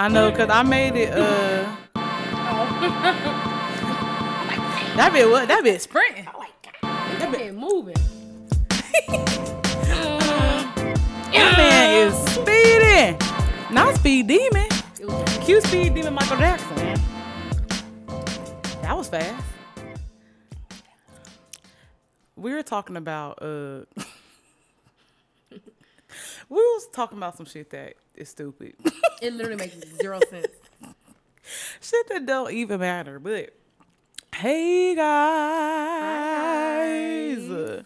I know, cause I made it. Uh, that bit what? That bit sprinting. Oh that been moving. That man is speeding. Not speed demon. Q speed demon Michael Jackson. That was fast. We were talking about uh we was talking about some shit that is stupid. It literally makes zero sense. shit that don't even matter. But hey guys. guys.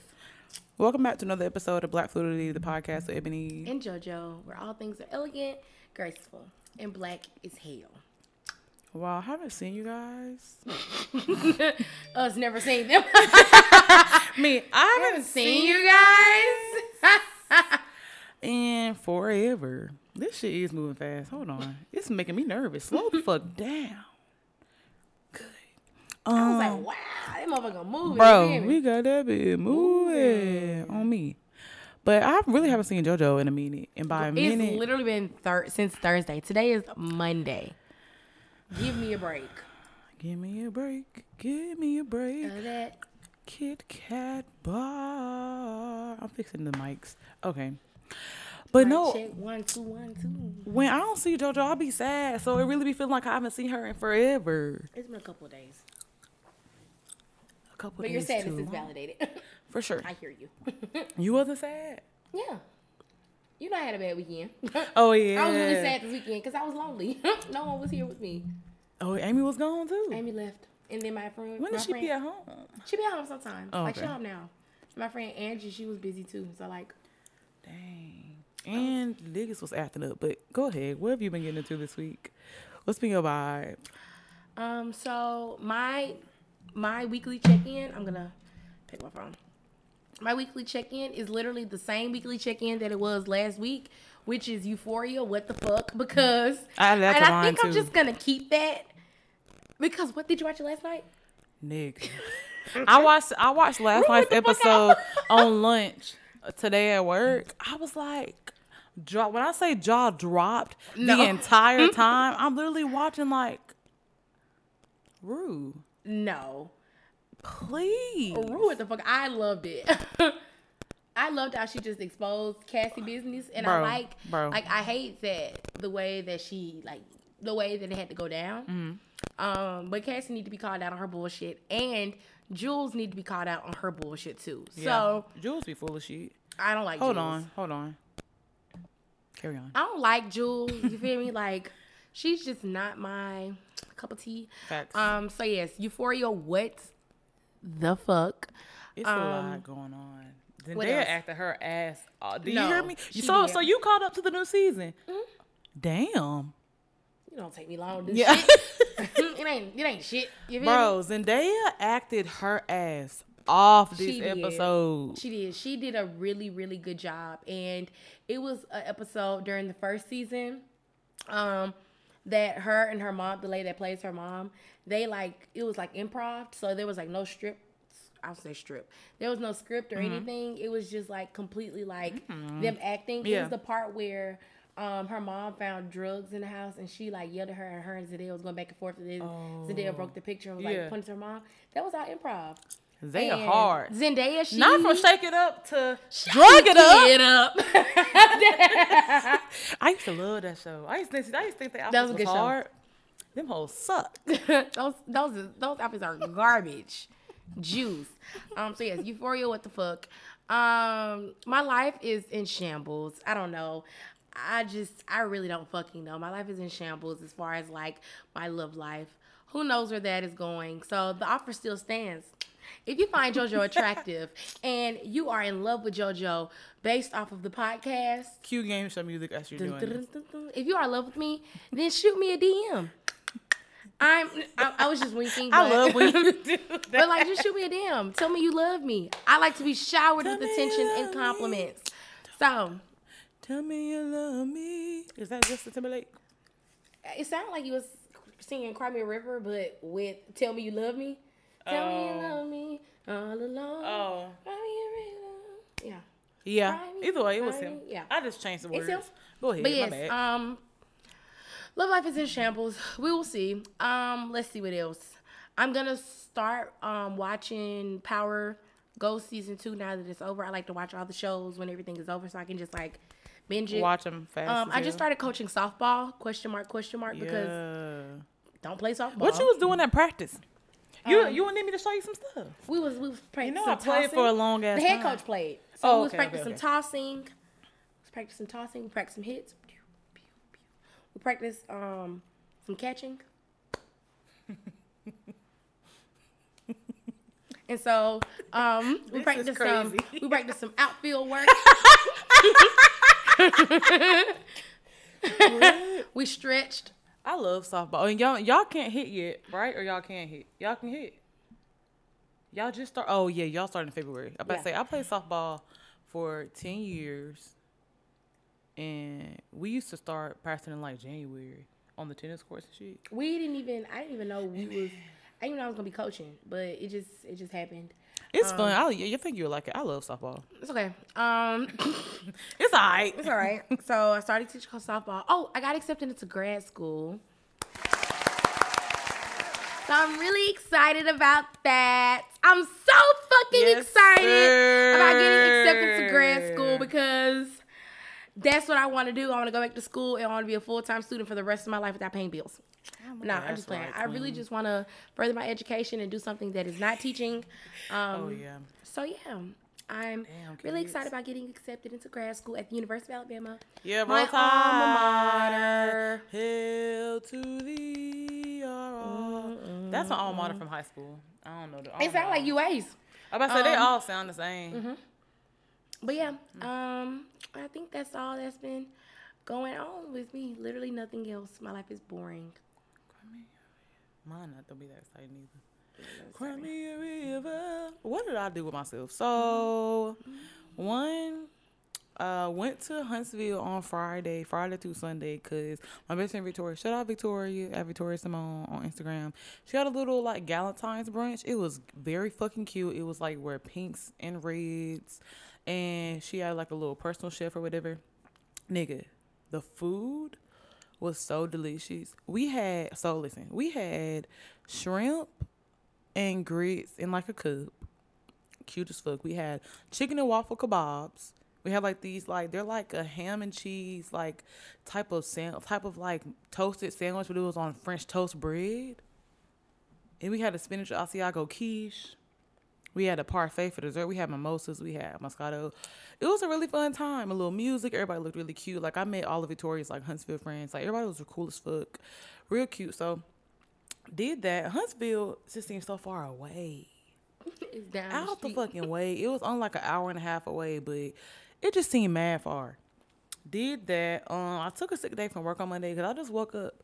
Welcome back to another episode of Black Fluidity, the podcast with Ebony. And JoJo, where all things are elegant, graceful, and black is hell. Wow, I haven't seen you guys. Us never seen them. Me, I haven't seen you guys. In forever. This shit is moving fast. Hold on. It's making me nervous. Slow the fuck down. Good. I was Um, like, wow, that motherfucker moving. bro, we got that bit moving on me. But I really haven't seen JoJo in a minute. And by a It's minute, literally been thir- since Thursday. Today is Monday. Give me a break. give me a break. Give me a break. Uh, that Kit Kat bar. I'm fixing the mics. Okay. But no, check one two one two. when I don't see JoJo, I'll be sad. So it really be feeling like I haven't seen her in forever. It's been a couple of days, A couple days. but your days sadness too is validated. For sure. I hear you. You wasn't sad? yeah, you know I had a bad weekend. Oh yeah. I was really sad this weekend because I was lonely. no one was here with me. Oh, Amy was gone too. Amy left, and then my friend. when my did she friend, be at home? She be at home sometimes. Oh, Like she okay. home now. My friend Angie, she was busy too. So like, Dang. And niggas was acting up. But go ahead. What have you been getting into this week? What's been your vibe? um, so my my weekly check in. I'm gonna pick my phone. My weekly check in is literally the same weekly check in that it was last week, which is Euphoria. What the fuck? Because I and I think I'm just gonna keep that. Because what did you watch last night? Nigga. I watched I watched last night's episode on lunch today at work. I was like jaw when I say jaw dropped No. the entire time, I'm literally watching like Rue. No. Please. Rue, what the fuck? I loved it. I loved how she just exposed Cassie business, and I like, bro. like I hate that the way that she like the way that it had to go down. Mm-hmm. Um, but Cassie need to be called out on her bullshit, and Jules need to be called out on her bullshit too. So. Jules be full of shit. I don't like. Hold Jules. on, hold on. Carry on. I don't like Jules. You feel me? Like she's just not my cup of tea. Facts. Um. So yes, Euphoria. What the fuck? It's a um, lot going on. what Zendaya else? acted her ass off. Do No, you hear me? So did. so you caught up to the new season. Mm-hmm. Damn. You don't take me long to do Yeah. shit. it ain't. It ain't shit. You feel me? Bro, Zendaya acted her ass off this She episode. She did. She did a really, really good job. And it was an episode during the first season um, that her and her mom, the lady that plays her mom, they like, it was like improv. So there was like no strip. I'll say strip. There was no script or anything. It was just like completely like them acting. It Yeah. was the part where um, her mom found drugs in the house and she like yelled at her and her and Zendaya was going back and forth and then Zendaya broke the picture and was like Yeah. pointing to her mom. That was all improv. They are hard. Zendaya, she Not from shake it up to drug it up. it up. I used to love that show. I used to think, I used to think that That was was, a good show. hard. Them hoes suck. those those those outfits are garbage. Juice. Um. So yes, Euphoria. What the fuck? Um. My life is in shambles. I don't know. I just I really don't fucking know. My life is in shambles as far as like my love life. Who knows where that is going? So the offer still stands. If you find JoJo attractive and you are in love with JoJo based off of the podcast, Cue game show music as you're Dun, doing dun, dun. If you are in love with me, then shoot me a DM. I'm. I, I was just winking. But, I love when you do that. but like, just shoot me a DM. Tell me you love me. I like to be showered Tell with attention and compliments. So Tell me you love me. Is that Justin Timberlake? it sounded like you was singing "Cry Me a River," but with "Tell Me You Love Me." Tell me Oh. you love me all alone. Oh. Cry me a river. Yeah. Yeah. Me, Either way, it was him. me, yeah. I just changed the It's words. him. Go ahead. But yes, um, Love life is in shambles. We will see. Um, let's see what else. I'm gonna start um watching Power Ghost season two now that it's over. I like to watch all the shows when everything is over, so I can just like binge it. Watch them fast. Um, I just started coaching softball. Question mark? Question mark? Because Yeah. don't play softball. What you was doing at practice? You Um, you need me to show you some stuff. We was we was practicing. You know I played tossing. for a long ass The head time. coach played, so Oh, we was okay, okay, practicing okay. tossing. We was practicing tossing. We practiced some hits. We practiced um some catching. and so um we practiced some we practiced some outfield work. we stretched. I love softball. And y'all y'all can't hit yet, right? Or y'all can't hit. Y'all can hit. Y'all just start. Oh yeah, y'all started in February. I about to say I played softball for ten years, and we used to start practicing in like January on the tennis courts and shit. We didn't even I didn't even know we was I didn't even know I was gonna be coaching, but it just it just happened. It's Um, fun. I you think you'll like it. I love softball. It's okay. Um, It's alright. it's all right. So I started teaching softball. Oh, I got accepted into grad school. So I'm really excited about that. I'm so fucking Yes, excited about getting accepted to grad school because that's what I want to do. I want to go back to school and I want to be a full time student for the rest of my life without paying bills. No, I'm just playing. right, I really just want to further my education and do something that is not teaching. Um, Oh yeah. So yeah, I'm Damn, really kids. excited about getting accepted into grad school at the University of Alabama. Yeah, My roll alma mater. Hail to the RR. That's my alma mater from high school. I don't know. The, I It don't sound know. like UAs. I about to say they um, all sound the same. Mhm. But yeah, um, I think that's all that's been going on with me. Literally nothing else. My life is boring. Mine not to be that exciting either. Cry me a river. What did I do with myself? So, one, uh, went to Huntsville on Friday, Friday through Sunday, cause my best friend Victoria, shout out Victoria at Victoria Simone on Instagram. She had a little like Galentine's brunch. It was very fucking cute. It was like where pinks and reds, and she had like a little personal chef or whatever. Nigga, the food was so delicious. We had so listen, we had shrimp and grits in like a cup. Cute as fuck. We had chicken and waffle kebabs. We had like these like they're like a ham and cheese like type of sam- type of like toasted sandwich, but it was on French toast bread. And we had a spinach Asiago quiche. We had a parfait for dessert. We had mimosas. We had Moscato. It was a really fun time. A little music. Everybody looked really cute. Like I met all of Victoria's like Huntsville friends. Like everybody was cool as fuck. Real cute. So did that. Huntsville just seems so far away. It's down Out the street. fucking way. It was only like an hour and a half away, but it just seemed mad far. Did that. Um, I took a sick day from work on Monday because I just woke up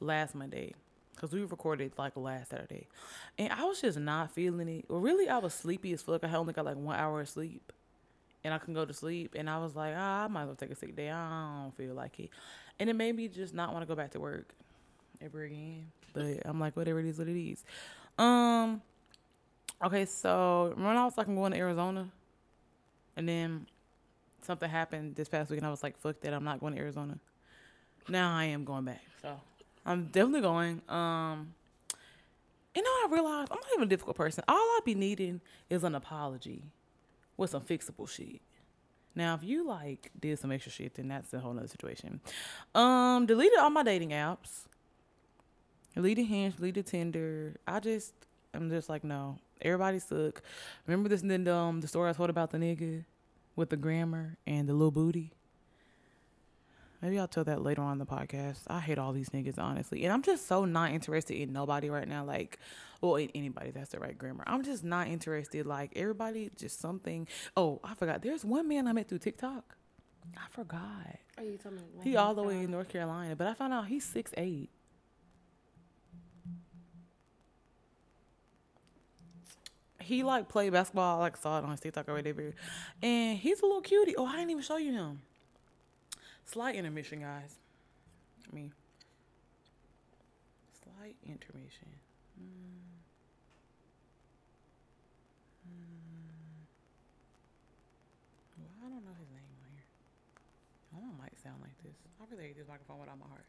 last Monday because we recorded like last Saturday, and I was just not feeling it. Well, really, I was sleepy as fuck. I only got like one hour of sleep, and I couldn't go to sleep. And I was like, ah, I might as well take a sick day. I don't feel like it, and it made me just not want to go back to work ever again. But I'm like, whatever it is, what it is. Um. Okay, so when I was like, I'm going to Arizona, and then something happened this past week, and I was like, fuck that, I'm not going to Arizona. Now I am going back, so I'm definitely going. Um, you know, I realized I'm not even a difficult person. All I be needing is an apology with some fixable shit. Now, if you like did some extra shit, then that's a whole nother situation. Um, deleted all my dating apps. Deleted Hinge, deleted Tinder. I just, I'm just like, no. Everybody suck. Remember this um the story I told about the nigga with the grammar and the little booty? Maybe I'll tell that later on in the podcast. I hate all these niggas, honestly. And I'm just so not interested in nobody right now. Like, well, in anybody that's the right grammar. I'm just not interested. Like, everybody just something. Oh, I forgot. There's one man I met through TikTok. I forgot. Oh, you told me. He all the way in oh. North Carolina, but I found out he's six eight. He like played basketball. I like saw it on his TikTok or whatever, and he's a little cutie. Oh, I didn't even show you him. Slight intermission, guys. I mean, slight intermission. Mm. Mm. Well, I don't know his name on here. Oh, it might sound like this. I really hate this microphone without my heart.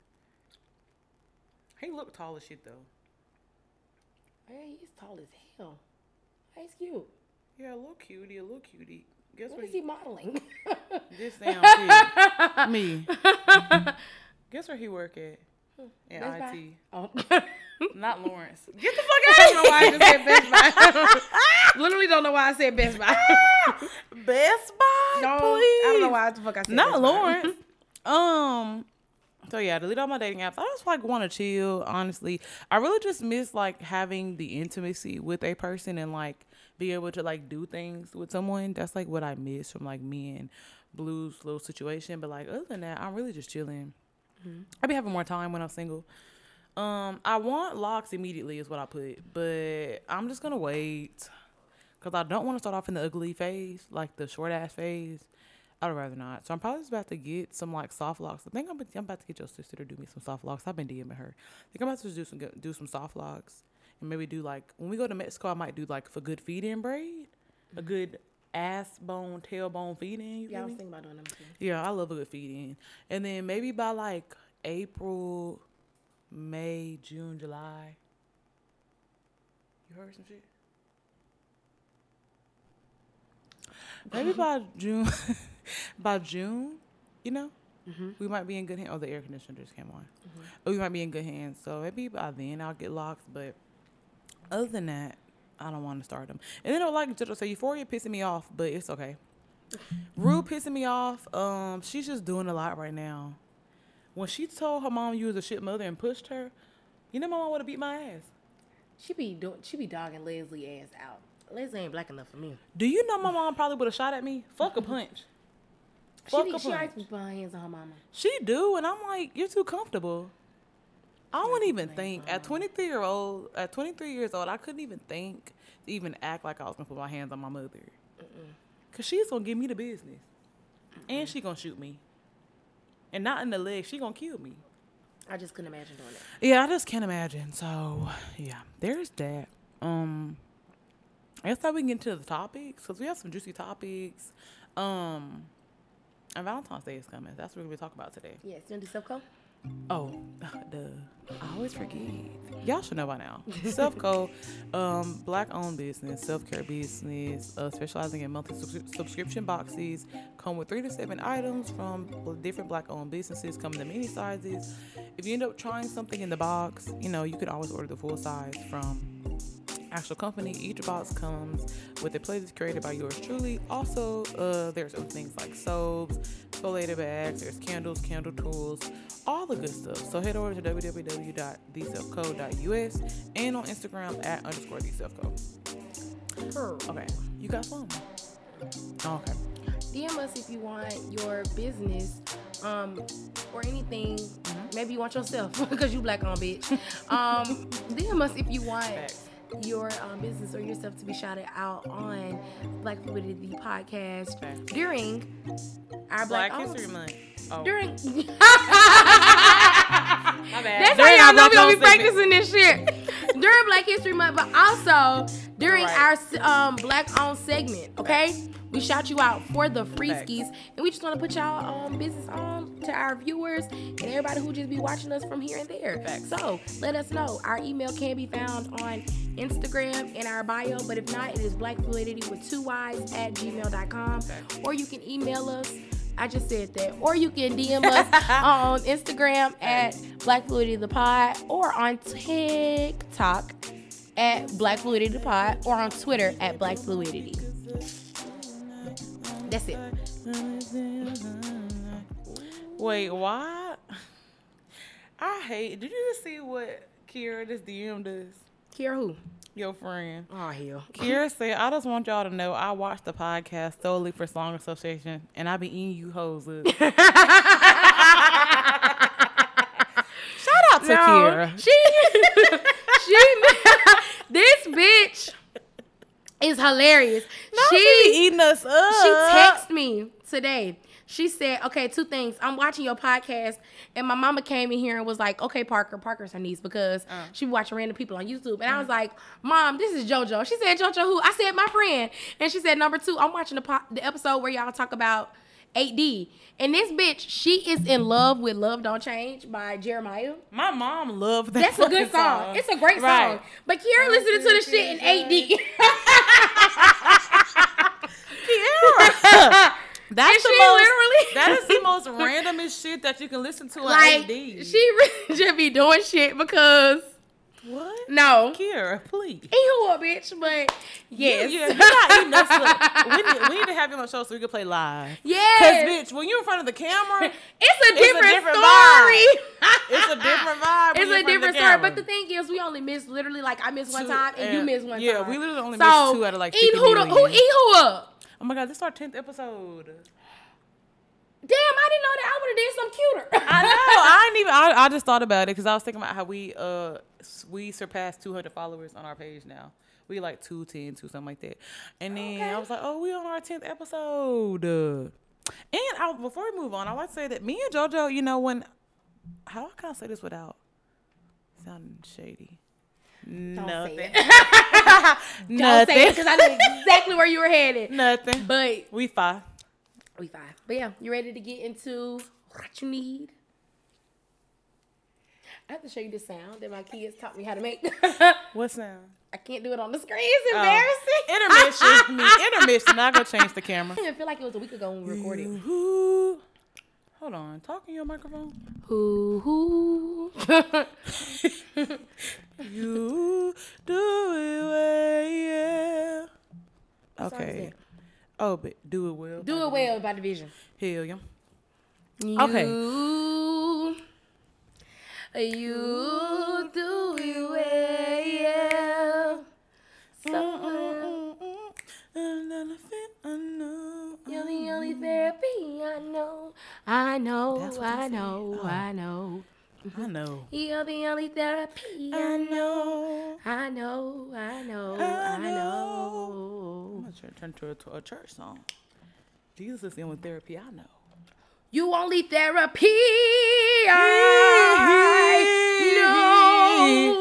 He looked tall as shit though. Hey, he's tall as hell. He's cute. Yeah, a little cutie, a little cutie. Guess What where is he modeling? This damn shit. Me. Guess where he work at? In Best? IT. Oh. Not Lawrence. Get the fuck out I don't know why I just said Best Buy. Literally don't know why I said Best Buy. Best Buy, No, please. I don't know why the fuck I said Not Best Buy. Lawrence. um. So yeah, delete all my dating apps. I just like want to chill. Honestly, I really just miss like having the intimacy with a person and like be able to like do things with someone. That's like what I miss from like me and Blue's little situation. But like other than that, I'm really just chilling. I be having more time when I'm single. Um, I want locks immediately is what I put, but I'm just gonna wait because I don't want to start off in the ugly phase, like the short ass phase. I'd rather not. So I'm probably just about to get some like soft locks. I think I'm, I'm about to get your sister to do me some soft locks. I've been DMing her. I think I'm about to just do some do some soft locks and maybe do like when we go to Mexico, I might do like for good feed in braid, a mm-hmm. good ass bone tailbone feed in. You Yeah, I was me? thinking about doing them too. Yeah, I love a good feed in. And then maybe by like April, May, June, July. You heard some shit? Maybe by June, by June, you know, mm-hmm. we might be in good hands. Oh, the air conditioner just came on. Mm-hmm. Oh, we might be in good hands. So maybe by then I'll get locks. But other than that, I don't want to start them. And then like Jojo say, Euphoria pissing me off, but it's okay. Rue pissing me off. Um, she's just doing a lot right now. When she told her mom you was a shit mother and pushed her, you know my mom would have beat my ass. She be doing. She be dogging Leslie ass out. Leslie ain't black enough for me. Do you know my mom probably would have shot at me? Fuck a punch. She, Fuck be, a she always punch. be putting her hands on her mama. She do, and I'm like, you're too comfortable. I wouldn't even think at 23 year old, at 23 years old, I couldn't even think to even act like I was gonna put my hands on my mother, cause she's gonna give me the business, and she gonna shoot me, and not in the leg. She gonna kill me. I just couldn't imagine doing that Yeah, I just can't imagine. So yeah, there's that. Um, I guess that we can get into the topics because we have some juicy topics. Um, and Valentine's Day is coming. That's what we're gonna talk about today. Yes, you want to do Selfco? Oh, duh. I always forget. Y'all should know by now. Selfco, um, black owned business, self care business, uh, specializing in monthly subscri- subscription boxes. Come with three to seven items from different black owned businesses. Come in many sizes. If you end up trying something in the box, you know, you could always order the full size from actual company. Each box comes with a playlist created by yours truly. Also, uh, there's other things like soaps, exfoliator bags, there's candles, candle tools, all the good stuff. So head over to www.theselfco.us and on Instagram at underscore theselfco. Okay, you got some? Oh, okay. DM us if you want your business, um, or anything. Maybe you want yourself because you black on bitch. Um, DM us if you want Facts. Your um, business or yourself to be shouted out on Black Fluidity podcast during our Black, Black History Month. Oh, During my bad. That's During how y'all know we Black gonna be Owned practicing this shit during Black History Month, but also during Right. our um, Black owned segment. Okay, we shout you out for the free Facts. skis, and we just want to put y'all um, business on to our viewers and everybody who just be watching us from here and there. Facts. So let us know. Our email can be found on Instagram in our bio, but if not, it is Black Fluidity with two Y's at gmail.com, Facts. or you can email us. I just said that. Or you can DM us on Instagram at Black Fluidity the Pod or on TikTok at Black Fluidity the Pod or on Twitter at Black Fluidity. That's it. Wait, what? I hate. Did you just see what Kira this DM does? Kiera who? Your friend. Oh hell. Kira said, I just want y'all to know I watched the podcast solely for Song Association and I be eating you hoes up. Shout out to Kira. She she this bitch is hilarious. she, she be eating us up. She texted me today. She said, "Okay, two things. I'm watching your podcast, and my mama came in here and was like, "Okay, Parker, Parker's her niece because uh. she be watching random people on YouTube." And I uh. was like, "Mom, this is JoJo." She said, "JoJo who?" I said, "My friend." And she said, "Number two, I'm watching the po- the episode where y'all talk about 8D. And this bitch, she is in love with Love Don't Change by Jeremih. My mom loved that. That's a good fucking song. It's a great Right. song. But Kiara listening to the shit in 8D. Kiara. That's the most. literally? That is the most randomest shit that you can listen to like, 8D. she really just be doing shit because, what? no. Kiara, please. A bitch, but yes. Yeah, eating us up. We need, we need to have you on the show so we can play live. Cause Yes. bitch, when you're in front of the camera, It's a a different, different story. it's a different vibe. It's a in front of the different story. But the thing is, we only missed literally like I missed one Two- time and you and- missed one yeah, time. Yeah, we literally only so, missed two out of, like, eat 50 who, the, who eat who up? Oh my god, this is our tenth episode. Damn, I didn't know that. I would have did some cuter. I know. I ain't even. I, I just thought about it because I was thinking about how we uh we surpassed 200 followers on our page now. We like 210, two something like that. And then Okay. I was like, oh, we on our 10th episode. And I, before we move on, I want to say that me and JoJo, you know, when how can I say this without sounding shady? Don't Nothing. Don't say it Nothing. because I knew exactly where you were headed. Nothing. But We fine. we fine. But yeah, you ready to get into what you need? I have to show you the sound that my kids taught me how to make. What sound? I can't do it on the screen. It's Oh. embarrassing. Intermission. me. Intermission. Now go change the camera. I feel like it was a week ago when we recorded. Ooh. Hold on. Talk in your microphone. Hoo hoo. You do it well, yeah. Okay. Oh, but do it well. Do it well by division. Hell yeah. Okay. Okay. You, you do it well, yeah. Mm, mm, so, mm, you're the only therapy I know. I know, what uh-huh. I know. I know. Mm-hmm. I know. You're the only therapy I know. I know. I know, I know, I I know. I'm gonna turn, turn to a, a church song. Jesus is the only therapy I know. You only therapy I know.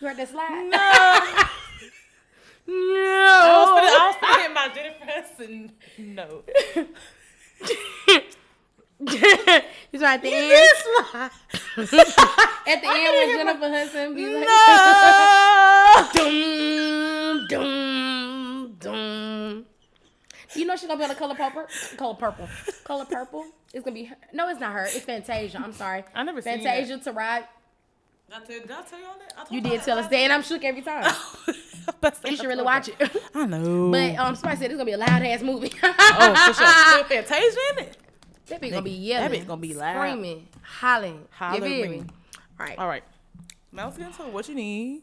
You heard this slide? No. No. I was I was finna hit Jennifer Hudson note. He's right at the end. at the end when Jennifer Hudson be like, No. dum, dum, dum. You know she's gonna be on the color purple. Color purple. Color purple. It's gonna be her. No, it's not her. It's Fantasia. I'm sorry. I never seen Fantasia to ride. Did I tell, did I tell y'all that? I told You did tell us last that, and I'm shook every time. Best You should really watch it. I know. But um, somebody said it's gonna be a loud ass movie. oh, for sure. Fantasia in it. That bitch gonna be yelling. That bitch gonna be loud. Screaming, hollering. You feel me? Hollering. All right. All right. Now let's get into what you need.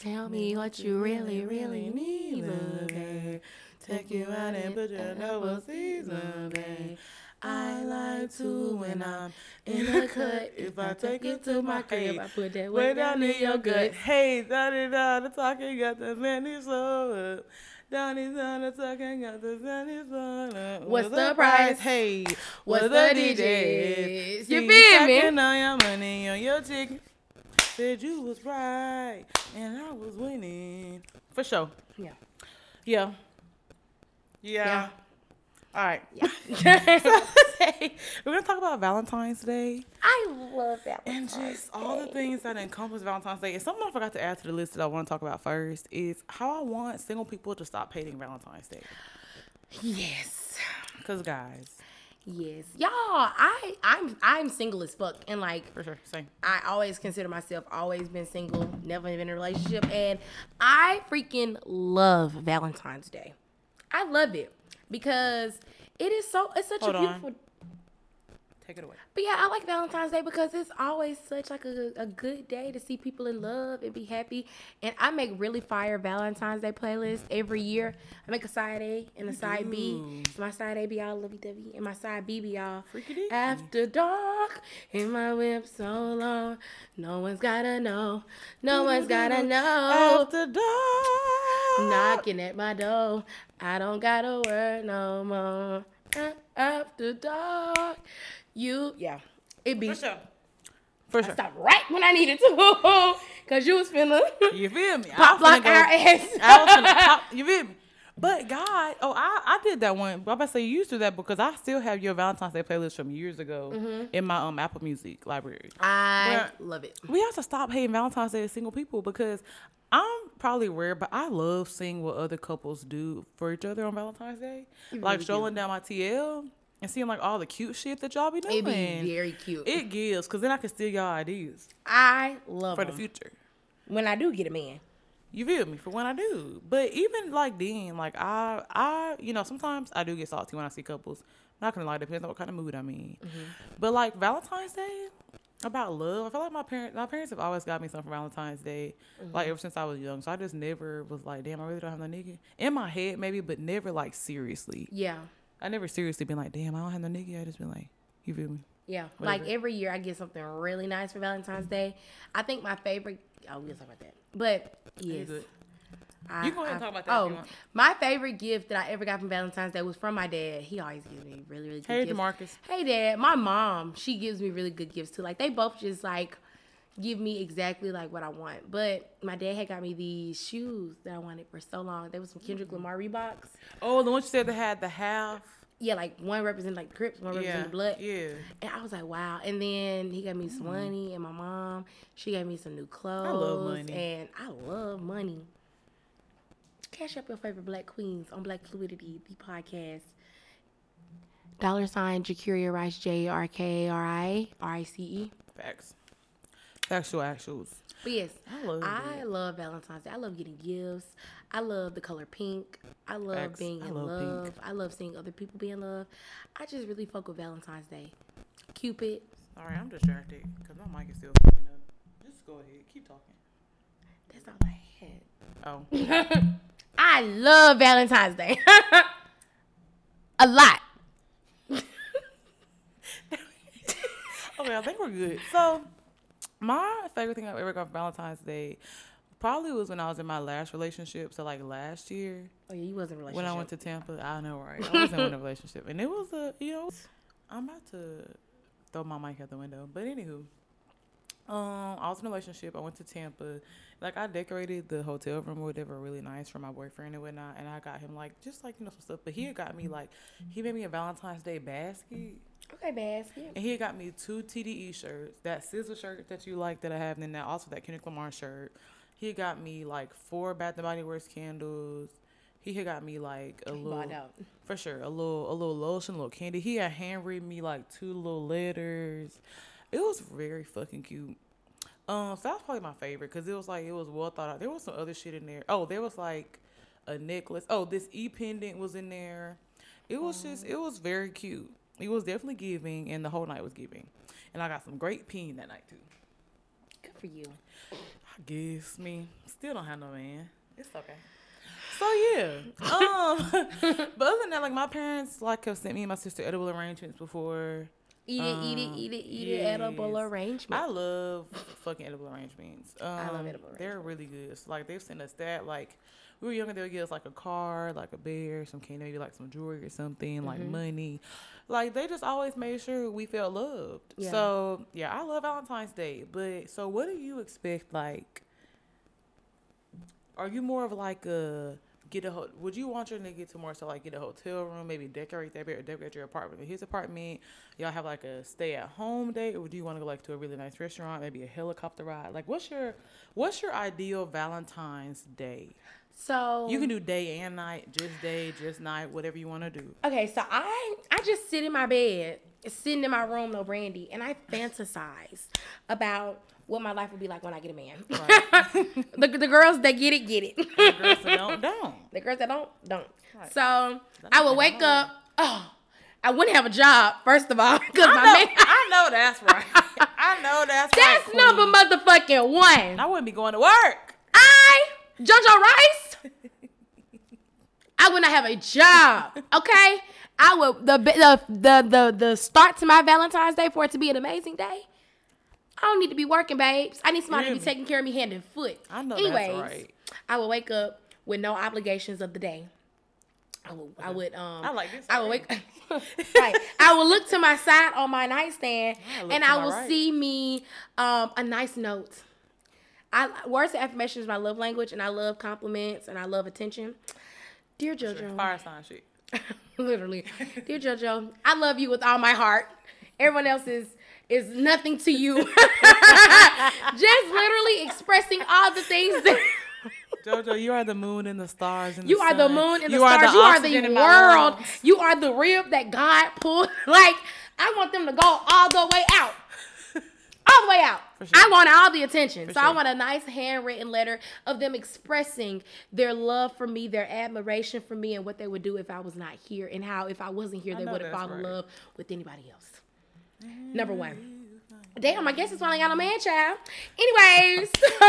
Tell me what you really, really need, babe. Take you out and put your double season, babe. I like to when I'm in the cut. If I take it to my crib, I put that way down in your gut. Hey, down it down the talking, got the penny so up. Down it down the talking, got the penny so up. What's the price? Hey, What's the digits? You feel me? stacking on your money on your ticket. Said you was right and I was winning. For sure. Yeah. Yeah. Yeah. Yeah. All right. Yeah. We're gonna talk about Valentine's Day I love that. and just all the things that encompass Valentine's Day. And something I forgot to add to the list that I want to talk about first is how I want single people to stop hating Valentine's Day. Yes. Cause guys, Yes. Y'all, I I'm I'm single as fuck and like for sure, same. I always consider myself always been single, never been in a relationship, and I freaking love Valentine's Day. I love it because it is so it's such Hold a on. beautiful Take it away. But yeah, I like Valentine's Day because it's always such like a, a good day to see people in love and be happy. And I make really fire Valentine's Day playlist every year. I make a side A and a side B. So my side A be all lovey dovey and my side B be all Freaky after dark in my whip so long. No one's gotta know. No one's gotta know. After dark. Knocking at my door. I don't gotta work no more. A- After dark. You yeah. It be For sure. For I stopped right when I needed to. Cause you was finna You feel me? I pop was lock go- our ass. I was gonna pop. You feel me? But God, oh, I, I did that one. But I'm about to say you used to do that because I still have your Valentine's Day playlist from years ago Mm-hmm. in my um Apple Music library. I But- love it. We have to stop hating Valentine's Day as single people because I'm probably rare, but I love seeing what other couples do for each other on Valentine's Day. Mm-hmm. like really strolling down my TL and seeing like all the cute shit that y'all be doing. It'd be very cute. it gives because then I can steal y'all ideas I love for the future. when I do get a man. You feel me for when I do. But even like then, like I, I, you know, sometimes I do get salty when I see couples. Not gonna lie, depends on what kind of mood I'm in. Mm-hmm. But like Valentine's Day, about love, I feel like my parents, my parents have always got me something for Valentine's Day, like mm-hmm. ever since I was young. So I just never was like, damn, I really don't have no nigga. In my head, maybe, but never like seriously. Yeah. I never seriously been like, damn, I don't have no nigga. I just been like, you feel me? Yeah. Whatever. Like every year I get something really nice for Valentine's Day. I think my favorite oh we'll talk about that. But yes. I, You go ahead and talk about that if Oh, you want. my favorite gift that I ever got from Valentine's Day was from my dad. He always gives me really, really good Hey, gifts. Hey, Demarcus. Hey, dad. My mom, she gives me really good gifts too. Like they both just like give me exactly like what I want. But my dad had got me these shoes that I wanted for so long. They was some Kendrick mm-hmm. Lamar Reeboks. Oh, the one you said that had the half. Yeah, like one represented like the Crips, one Yeah, represented the blood. yeah. And I was like, wow. And then he got me some mm-hmm. money, and my mom, she gave me some new clothes. I love money. And I love money. Cash up your favorite black queens on Black Fluidity, the podcast. Dollar sign Jacuria Rice, J R K R I R I C E. Facts. Factual actuals. But yes, I love I love Valentine's Day. I love getting gifts. I love the color pink. I love Facts. being I in love pink. love. I love seeing other people be in love. I just really fuck with Valentine's Day. Cupid. Sorry, I'm distracted because my mic is still fucking up. Just go ahead. Keep talking. That's all I had. Oh. I love Valentine's Day. A lot. Okay, I think we're good. So, my favorite thing I've ever got for Valentine's Day probably was when I was in my last relationship. So, like last year Oh yeah, you wasn't relationship. when I went to Tampa. I know, right? I wasn't in a relationship. And it was a, you know, I'm about to throw my mic out the window. But, anywho, um, I was in a relationship. I went to Tampa. Like, I decorated the hotel room or whatever really nice for my boyfriend and whatnot. And I got him, like, just like, you know, some stuff. But he had got me, like, he made me a Valentine's Day basket. Okay, basket. And he had got me two TDE shirts, that scissor shirt that you like that I have, and then that also that Kendrick Lamar shirt. He got me like four Bath and Body Works candles. He had got me like a little, out. for sure, a little, a little lotion, a little candy. He had handwritten me like two little letters. It was very fucking cute. Um, so that was probably my favorite because it was like it was well thought out. There was some other shit in there. Oh, there was like a necklace. Oh, this e pendant was in there. It was just, it was very cute. It was definitely giving, and the whole night was giving. And I got some great peen that night too. Good for you. I guess me still don't have no man. It's okay. So yeah. Um, but other than that, like my parents like have sent me and my sister edible arrangements before. Eat it, eat it, eat it, eat it. Edible yes. arrangement. I love fucking edible arrangements. Um, love edible arrangements. They're really good. So, like they've sent us that. Like we were younger, they would give us like a car, like a bear, some candy, maybe like some jewelry or something, like Mm-hmm. money. Like they just always made sure we felt loved. Yeah. So yeah, I love Valentine's Day. But so what do you expect? Like, are you more of like a get a ho- would you want your nigga to more so like get a hotel room maybe decorate that bed or decorate your apartment his apartment? Y'all have like a stay at home date or do you want to go like to a really nice restaurant maybe a helicopter ride? Like what's your what's your ideal valentine's day? So you can do day and night just day just night whatever you want to do. Okay, so I I just sit in my bed, sitting in my room, no brandy, and I fantasize about what my life would be like when I get a man. Right. the, the girls that get it, get it. The girls that don't don't the girls that don't, don't. Right. So That I would wake up. Oh, I wouldn't have a job first of all because I my know, man. I know that's right i know that's, That's right number motherfucking one. i wouldn't be going to work I, Jojo Rice, I would not have a job. Okay, I would the the the the the start to my Valentine's Day for it to be an amazing day. I don't need to be working, babes. I need somebody to be taking care of me hand and foot. I know that's right. I would wake up with no obligations of the day. I would, I would, um, I like this I would already. wake, right. I would look to my side on my nightstand, I and I will right. see me, um, a nice note. I words of affirmation is my love language, and I love compliments and I love attention. Dear JoJo, Fire sign shit. literally, dear JoJo, I love you with all my heart. Everyone else is is nothing to you. Just literally expressing all the things that. Jojo, you are the moon and the stars and You the are the moon and the You are stars. you are the world. You are the rib that God pulled. Like I want them to go all the way out. All the way out. sure. I want all the attention. so I want a nice handwritten letter of them expressing their love for me, their admiration for me, and what they would do if I was not here, and how if I wasn't here, they would have that's fallen in right. love with anybody else. Number one. Damn, I guess it's when I got a man child. Anyways,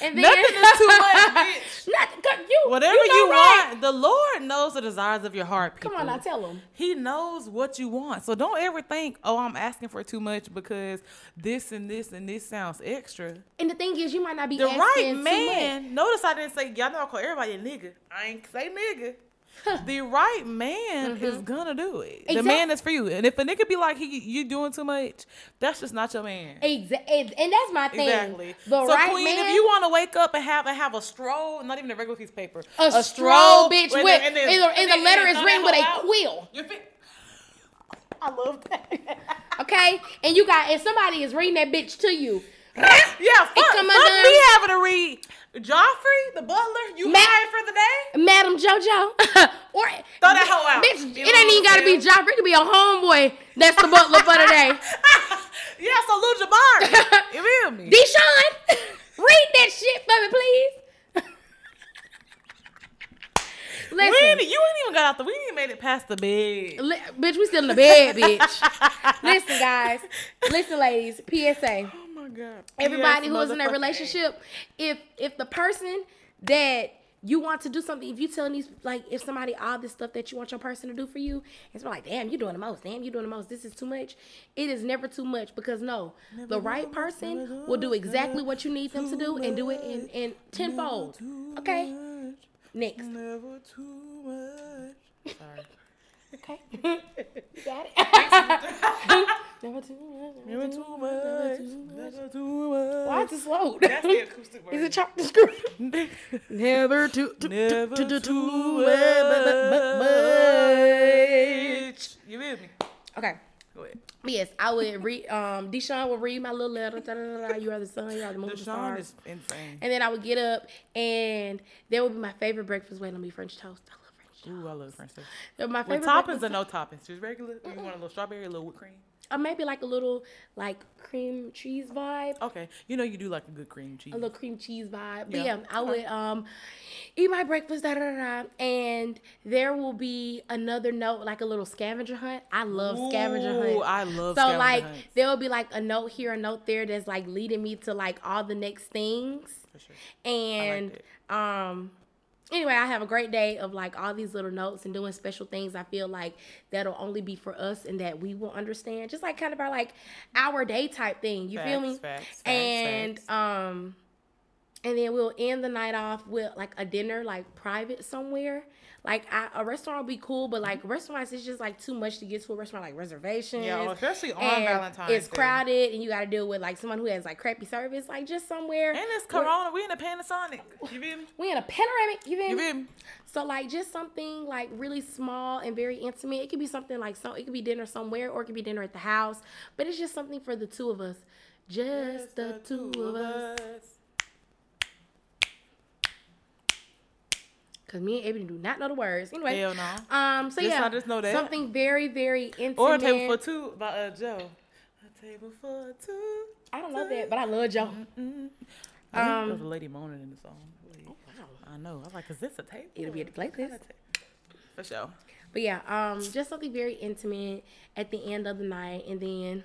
and then Nothing is too much, bitch. You, Whatever you, know you right. want, the Lord knows the desires of your heart. People. Come on, I tell him. He knows what you want. So don't ever think, oh, I'm asking for too much because this and this and this sounds extra. And the thing is, you might not be The asking right too much. man. Notice I didn't say y'all know I call everybody a nigga. I ain't say nigga. the right man is mm-hmm. gonna do it. The man is for you. And if a nigga be like he you doing too much, that's just not your man. Exactly, and that's my thing. Exactly. The so right Queen, man. if you want to wake up and have a have a stroll, not even a regular piece of paper, a, stroll, bitch, with then- and then- and the, and and the letter is written with a quill. I love that. Okay, and you got and somebody is reading that bitch to you. yeah, fuck, fuck me having to read Joffrey, the butler. You Ma- hired for the day? Madam JoJo, or Throw that hoe out. bitch, You it ain't even gotta be? Joffrey. It could be a homeboy. That's the butler for the day. yeah, so Lil Jabari. you feel me? Deshawn, read that shit for me, please. we Listen, ain't, you ain't even got out the. We ain't even made it past the bed. li- bitch, we still in the bed, bitch. Listen, guys. Listen, ladies. PSA. My god. everybody Yes, who is in a relationship, if if the person that you want to do something, if you telling these like if somebody all this stuff that you want your person to do for you, it's like, damn, you're doing the most, damn, you're doing the most, this is too much. It is never too much because no, the right person will do exactly what you need them to do and do it in, in tenfold. Okay? Next. Never too much. Sorry. Okay. you got it. Never too much. Never too much. Never too much. Why is it slow? That's the acoustic Is it chopped the screw? Never too, too, Never too, too, too too much. You with me? Okay. Go ahead. Yes, I would read. Um, Deshawn would read my little letter. Da, da, da, da, you are the sun. You are the moon. The Deshawn stars. is insane. And then I would get up, and there would be my favorite breakfast waiting on me: French toast. I love French toast. Ooh, I love French toast. They're my With favorite toppings breakfast- or no toppings? Just regular? Or you want a little strawberry, a little whipped cream? Or maybe like a little like cream cheese vibe. Okay. You know you do like a good cream cheese. a little cream cheese vibe. But Yeah. yeah, I would um eat my breakfast, da da da, and there will be another note, like a little scavenger hunt. I love scavenger Ooh, hunts. I love So scavenger like hunts. there will be like a note here, a note there that's like leading me to like all the next things. For sure. And um anyway, I have a great day of like all these little notes and doing special things. I feel like that'll only be for us and that we will understand. Just like kind of our like our day type thing. You feel me? facts, facts, and facts. um and then we'll end the night off with like a dinner like private somewhere. Like I, a restaurant would be cool, but like restaurants, it's just like too much to get to a restaurant like reservations. Yeah, well, especially on and Valentine's It's Day. crowded, and you got to deal with like someone who has like crappy service. Like just somewhere. And it's where- Corona. We in a Panasonic. You feel me? we in a panoramic. You feel You me? feel me? So like just something like really small and very intimate. It could be something like so. It could be dinner somewhere, or it could be dinner at the house. But it's just something for the two of us. Just the two of us. Cause me and Aiden do not know the words. Anyway. Hell no. Um. So Just- yeah. I just know that. Something very very intimate. Or a table for two by uh, Joe. A table for two. I don't know that, but I love Joe. Mm-hmm. Um, there was a lady moaning in the song. Wait, I know. I was like, is this a table? It'll be at the playlist. For sure. But yeah, um, just something very intimate at the end of the night, and then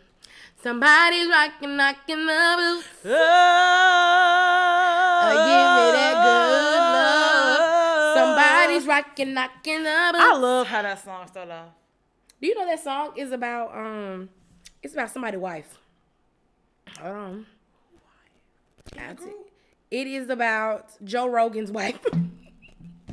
somebody's rocking, knocking the boots. Oh, give me that good love. Somebody's rocking, knocking up. I love how that song started off. Do you know that song is about um, it's about somebody's wife. Hold on. Tell you. It is about Joe Rogan's wife.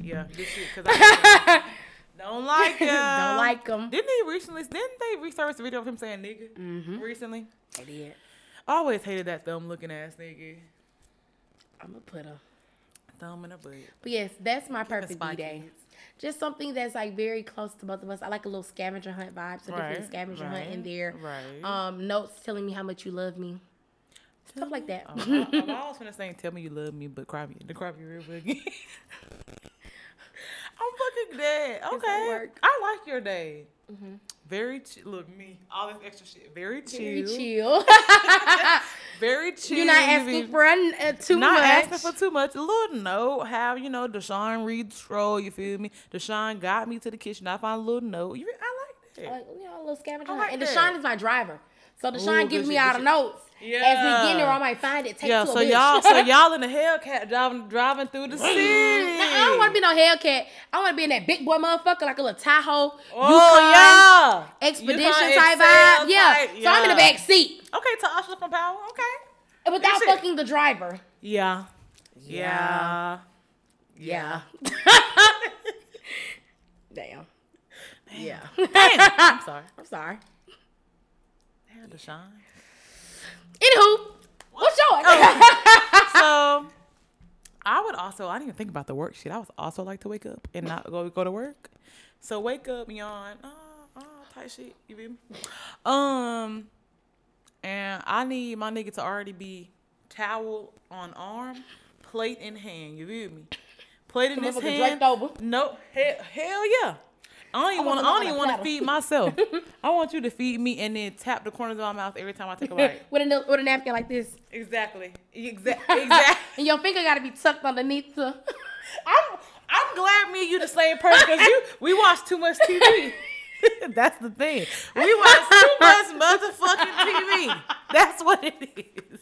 Yeah, this shit. Cause I don't like him. Don't like him. Didn't he recently? Didn't they resurface the video of him saying nigga Mm-hmm. recently? I did. I always hated that thumb looking ass nigga. I'm gonna put a. Thumb in a butt. But yes, that's my perfect B day. Just something that's like very close to both of us. I like a little scavenger hunt vibe, so different a Right, scavenger hunt in there. right. Um, notes telling me how much you love me, stuff like that. I, I, I was gonna say, "Tell me you love me," but cry me, the cry me real quick. Fucking dead. Okay. Mm-hmm. I like your day. Very chill. Look me, all this extra shit. Very chill. Very chill. Very chill. You're not asking for an- uh, too not much. asking for too much. A little note. How you know Deshawn Reed stroll? You feel me? Deshawn got me to the kitchen. I found a little note. You, I like that. like, you know, a little scavenger like and that. Deshawn is my driver. So Deshawn Ooh, gives me all good the shit. Notes. As we get there, I might find it, take yeah, so y'all, so y'all in the Hellcat driving, driving through the city. Nah, I don't want to be no Hellcat. I want to be in that big boy motherfucker, like a little Tahoe, Oh Yukon, yeah, expedition Yukon type vibe. Yeah. type, So I'm in the back seat Okay, Tasha from Power. Okay. without fucking the driver. Yeah. Yeah. Yeah. Damn. Yeah. I'm sorry. I'm sorry. Damn, Deshawn. Anywho, what's yours? so I would also I didn't even think about the work shit. I would also like to wake up and not go go to work. So wake up, yawn, oh, oh, type shit. You feel me? Um, and I need my nigga to already be towel on arm, plate in hand. You feel me? Plate in his hand. draped over. No, hell, hell yeah. I don't even want. I don't even want to feed myself. I want you to feed me and then tap the corners of my mouth every time I take a bite. with a with a napkin like this, Exactly. Exactly. Exactly. and your finger got to be tucked underneath the. I'm I'm glad me and you the same person because you we watch too much TV. That's the thing. We watch too much motherfucking TV. That's what it is.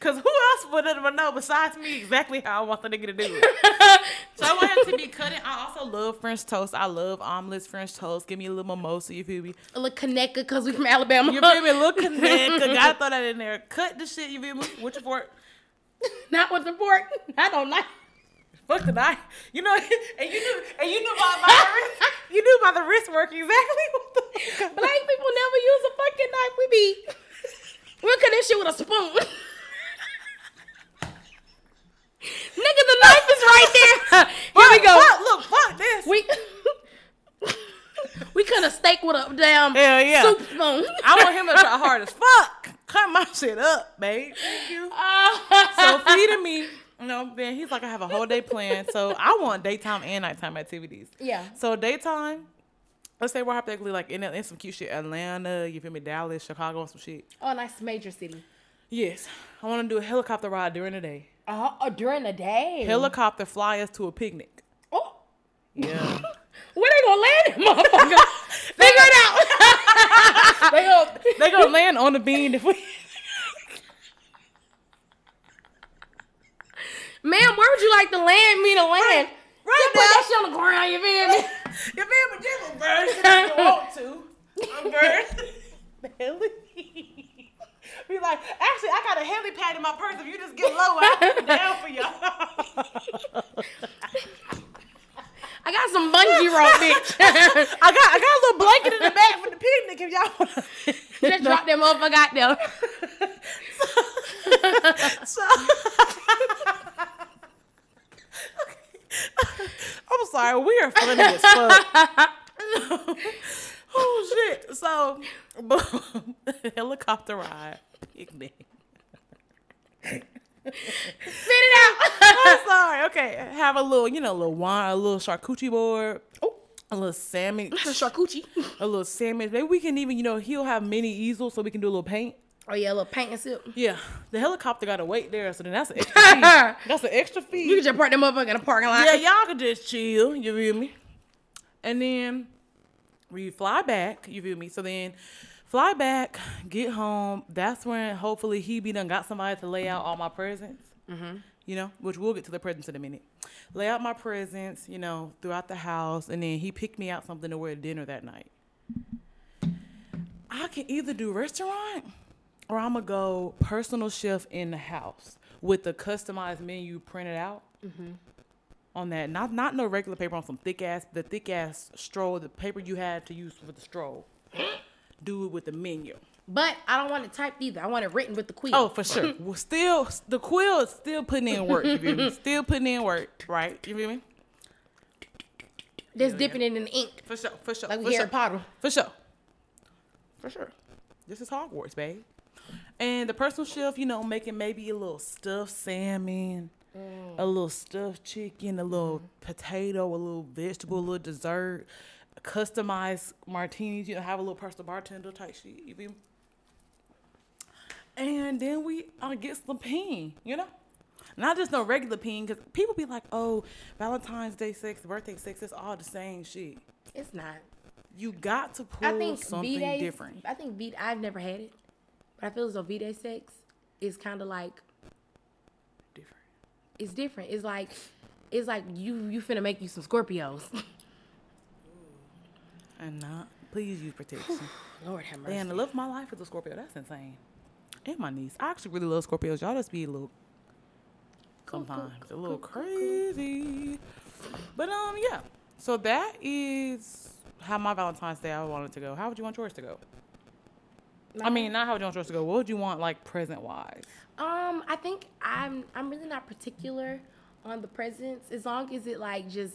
Cause who else would ever know besides me exactly how I want the nigga to do it? So I want him to be cutting. I also love French toast. I love omelets, French toast. Give me a little mimosa. You feel me? A little connector because we from Alabama. You feel me? A little connect. Gotta throw that in there. Cut the shit. You feel me? With your fork. Not with the fork. I don't like. Fuck the knife. You know, and you knew, and you knew about my wrist. You knew about the wrist work exactly. What the fuck? Black people never use a fucking knife. We be. We'll cut that shit with a spoon. Nigga, the knife is right there. Here we go. Fuck, look, fuck this. We we cut a steak with a damn Hell yeah. soup spoon. I want him to try hard as fuck. Cut my shit up, babe. Thank you. So feeding me, you know, then he's like, I have a whole day planned. So I want daytime and nighttime activities. Yeah. So daytime, let's say we're hypothetically like in, in some cute shit, Atlanta, you feel me, Dallas, Chicago, and some shit. Oh, nice major city. Yes, I want to do a helicopter ride during the day. Oh, oh, during the day. Helicopter fly us to a picnic. Oh, Yeah. where they gonna land, it, motherfucker? Figure it out. they go they gonna land on the bean if we Ma'am, where would you like to land me to land? right Just put that shit on the ground, you feel me? You feel me? Just a bird if you want to. I'm bird. Heli. Be like, actually, I got a helipad in my purse. If you just get low, I'll put it down for y'all. I got some bungee rope, bitch. I got I got a little blanket in the back for the picnic if y'all want Just drop that motherfucker out there. So, I'm sorry, we are funny as fuck. Oh shit! So, boom, helicopter ride, picnic. Spit it out. I'm sorry. Okay, have a little, you know, a little wine, a little charcuterie board, oh, a little sandwich, the charcuterie. a little sandwich. Maybe we can even, you know, he'll have mini easels so we can do a little paint. Oh yeah, a little paint and sip. Yeah, the helicopter got to wait there, so then that's an extra fee. That's an extra fee. You can just park that motherfucker in the parking lot. Yeah, y'all can just chill. You feel me? And then we fly back. You feel me? So then fly back, get home. That's when hopefully he be done got somebody to lay out all my presents. Mm-hmm. You know, which we'll get to the presents in a minute. Lay out my presents, you know, throughout the house, and then he picked me out something to wear to dinner that night. I can either do restaurant or I'm gonna go personal chef in the house with the customized menu printed out on that. Not not no regular paper on some thick ass the thick ass stroll, the paper you had to use for the stroll. Do it with the menu. But I don't want it typed either. I want it written with the quill. Oh, for sure. well, still, the quill is still putting in work. You feel me? Still putting in work, right? You feel me? Just dipping it in the ink. For sure, for sure. Like for we sure. Harry Potter. For sure. For sure. This is Hogwarts, babe. And the personal chef, you know, making maybe a little stuffed salmon, a little stuffed chicken, a little potato, a little vegetable, a little dessert, customized martinis, you know, have a little personal bartender type shit. You me? And then we uh, get some peen, you know? Not just no regular peen, because people be like, oh, Valentine's Day sex, birthday sex, it's all the same shit. It's not. You got to pull I think something V days. different. I think V. I've never had it, but I feel as though V day sex is kind of like. It's different. It's like it's like you you finna make you some Scorpios. And not, please use protection. Lord have mercy. Man, the love of my life is a Scorpio. That's insane. And my niece. I actually really love Scorpios. Y'all just be a little, Cool, cool, sometimes, a little cool, crazy. But, um, yeah. So that is how my Valentine's Day I wanted to go. How would you want yours to go? I mean, not how would you want yours to go. What would you want, like, present wise? Um, I think I'm I'm really not particular on the presents as long as it like just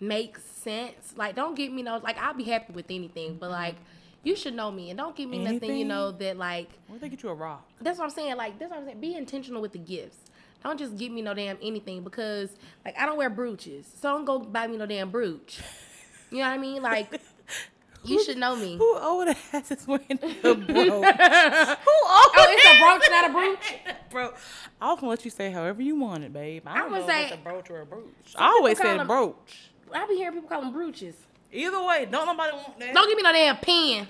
makes sense. Like, don't give me no like I'll be happy with anything, but like you should know me and don't give me nothing you know that like What if they get you a rock? that's what I'm saying. Like that's what I'm saying. Be intentional with the gifts. Don't just give me no damn anything because like I don't wear brooches, so don't go buy me no damn brooch. You know what I mean? Like you should know me. Who older ass is wearing a brooch? Who older? Oh, it's a brooch, not a brooch. Bro, I was gonna let you say however you want it, babe. I don't I'ma if it's say- a brooch or a brooch. I always said them- brooch. I be hearing people call them brooches. Either way, don't nobody want that. Don't give me no damn pen.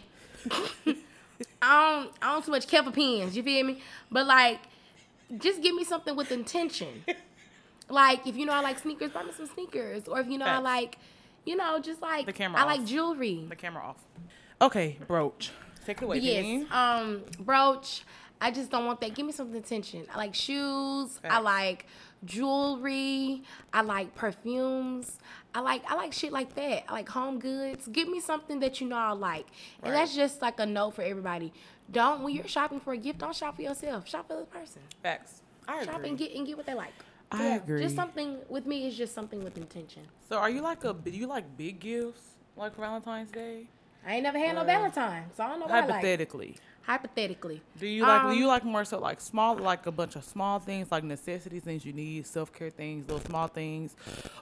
I don't I don't too much care for pens, you feel me? But like just give me something with intention. like if you know I like sneakers, buy me some sneakers. Or if you know I like, you know, just like The camera I off. like jewelry. The camera off. Okay, brooch. Take it away. Yes. Penny. Um, brooch. I just don't want that. Give me something attention. I like shoes. I like jewelry. I like perfumes. I like I like shit like that. I like home goods. Give me something that you know I like. And that's just like a note for everybody. Don't when you're shopping for a gift, don't shop for yourself. Shop for the person. Facts. I Shop agree. and get and get what they like. I agree. Just something with me is just something with intention. So, are you like a? Do you like big gifts like Valentine's Day? I ain't never had no Or- Valentine, so I don't know what I like. Hypothetically, Hypothetically. do you like? do Um, you like more so like small, like a bunch of small things, like necessities, things you need, self care things, those small things,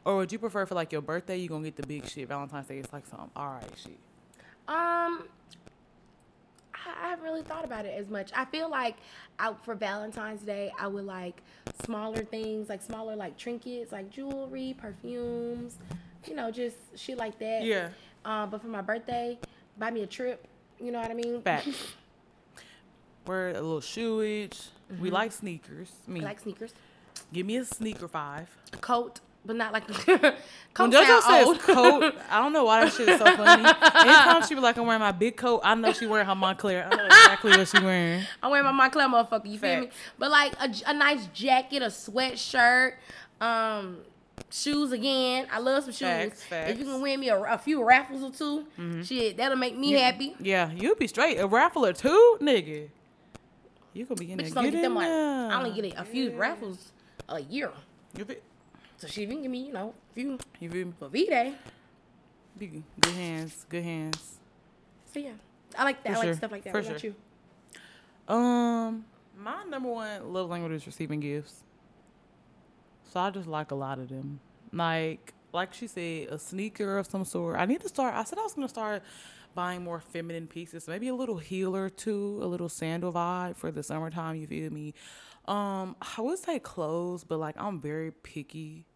or would you prefer for like your birthday you gonna get the big shit? Valentine's Day it's like some all right shit. Um, I haven't really thought about it as much. I feel like out for Valentine's Day, I would like smaller things, like smaller like trinkets, like jewelry, perfumes, you know, just shit like that. Yeah. Um, but for my birthday, buy me a trip. You know what I mean? Facts. Wear a little shoeage. We like sneakers. Me, I like sneakers, give me a sneaker five. a coat, but not like When coat JoJo says old. coat, I don't know why that shit is so funny. Anytime she be like, I'm wearing my big coat, I know she wearing her Moncler. I know exactly what she wearing. I'm wearing my Moncler motherfucker. You feel me? But like a nice jacket, a sweatshirt, um, shoes again. I love some shoes. Facts, If facts. Mm-hmm. you can win me a, a few raffles or 2 shit, that'll make me happy. Yeah, you be straight. A raffle or two, nigga. You gonna be in there. Bitches Get get them like. I only get a, a few raffles a year. So she even give me, you know, a few you feel me? for V Day. Good hands, good hands. So yeah, I like that. For I like sure, stuff like that. for what about you? Um, my number one love language is receiving gifts. So I just like a lot of them. Like, like she said, a sneaker of some sort. I need to start. I said I was gonna start buying more feminine pieces. Maybe a little heel or two, a little sandal vibe for the summertime. You feel me? Um, I would say clothes, but like I'm very picky.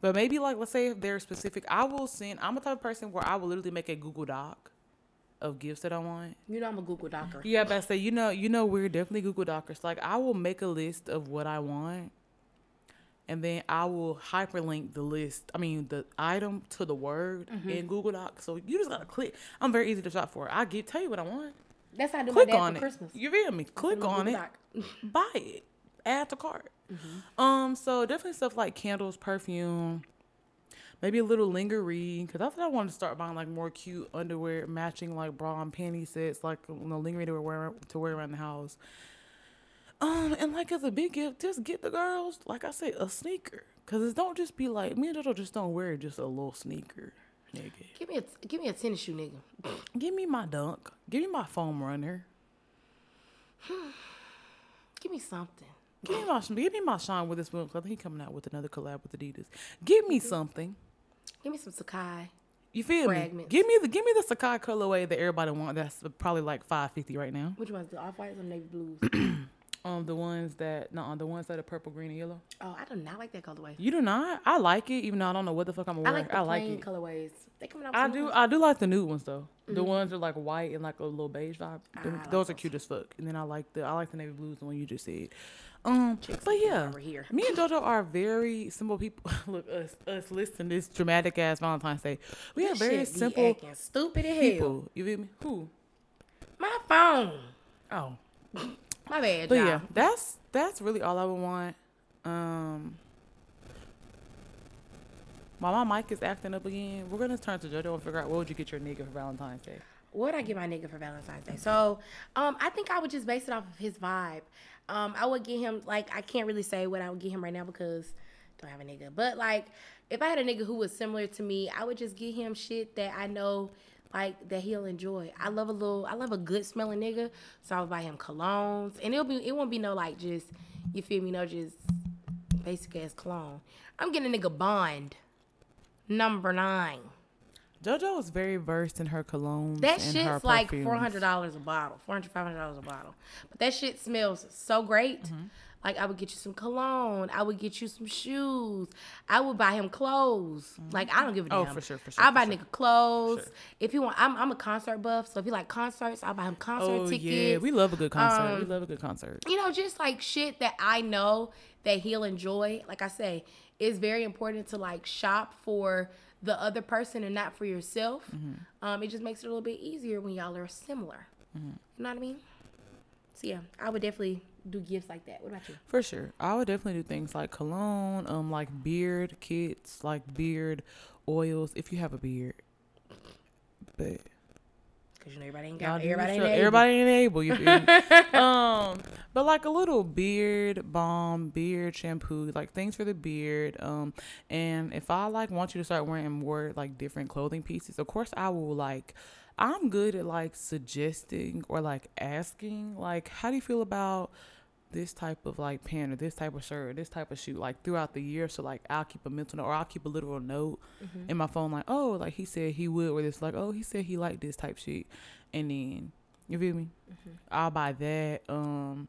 But maybe like let's say if they're specific, I will send. I'm a type of person where I will literally make a Google Doc of gifts that I want. You know I'm a Google Docker. Yeah, but I say, you know, you know, we're definitely Google Dockers. Like, I will make a list of what I want, and then I will hyperlink the list. I mean, the item to the word Mm-hmm. in Google Doc. So you just gotta click. I'm very easy to shop for. I get tell you what I want. That's how I do Click my dad on for it. Christmas. You feel me? Click on it. Buy it. Add to cart. Mm-hmm. Um. So definitely stuff like candles, perfume. maybe a little lingerie because that's what I wanted to start buying like more cute underwear matching like bra and panty sets like you know, lingerie to wear to wear around the house. Um, and like as a big gift, just get the girls, like I say, a sneaker. Cause it don't just be like me and Jojo just don't wear just a little sneaker, nigga. Give me a give me a tennis shoe, nigga. Give me my dunk. Give me my foam runner. Give me something. Give me my give me my Sean Wotherspoon. 'cause I think he coming out with another collab with Adidas. Give me something. Give me some Sacai. You feel me? Give me the give me the Sacai colorway that everybody want. That's probably like five fifty right now. Which ones? The off whites or navy blues? Um, the ones that no, the ones that are purple, green, and yellow. oh, I do not like that colorway. You do not. I like it, even though I don't know what the fuck I'm I wearing. like the I like plain it. colorways. They coming out. I do. ones. I do like the new ones though. The ones that are like white and like a little beige vibe. Mm-hmm. Like those are cute as fuck. And then I like the I like the navy blues, the one you just said. Um, but yeah, me and JoJo are very simple people. Look, us us listening to this dramatic ass Valentine's Day. We are very simple stupid as hell. people. You feel me? Who? My phone. Oh, My bad, but y'all. yeah, that's that's really all I would want. Um, while my mic is acting up again, we're gonna turn to JoJo and figure out what would you get your nigga for Valentine's Day. What would I get my nigga for Valentine's Day? So, um, I think I would just base it off of his vibe. Um, I would get him like I can't really say what I would get him right now because I don't have a nigga. But like, if I had a nigga who was similar to me, I would just get him shit that I know like that he'll enjoy. I love a little, I love a good smelling nigga, so I'll buy him colognes, and it'll be, it won't be no like just, you feel me, no just basic ass cologne. I'm getting a nigga Bond, number nine. JoJo is very versed in her colognes. That and her shit's like four hundred dollars a bottle, four hundred five hundred dollars a bottle. But that shit smells so great. Mm-hmm. Like I would get you some cologne, I would get you some shoes, I would buy him clothes. Like I don't give a damn. Oh, for sure, for sure, I buy sure. nigga clothes. If he want, I'm, I'm a concert buff, so if he like concerts, I'll buy him concert Oh tickets. yeah, we love a good concert. we Um, love a good concert. you know, just like shit that I know that he'll enjoy. Like I say, it's very important to like shop for the other person and not for yourself. Mm-hmm. Um, it just makes it a little bit easier when y'all are similar. Mm-hmm. You know what I mean? So yeah, I would definitely do gifts like that. What about you? For sure, I would definitely do things like cologne, um, like beard kits, like beard oils if you have a beard. But Because you know everybody ain't y'all everybody ain't able. everybody ain't able. You um, but like a little beard balm, beard shampoo, like things for the beard. Um, and if I like want you to start wearing more like different clothing pieces, of course I will like. I'm good at like suggesting or like asking, like, how do you feel about this type of like pant or this type of shirt or this type of shoe like throughout the year. So like i'll keep a mental note or i'll keep a literal note in my phone like oh like he said he would or this like oh he said he liked this type shit. And then you feel me? I'll buy that. Um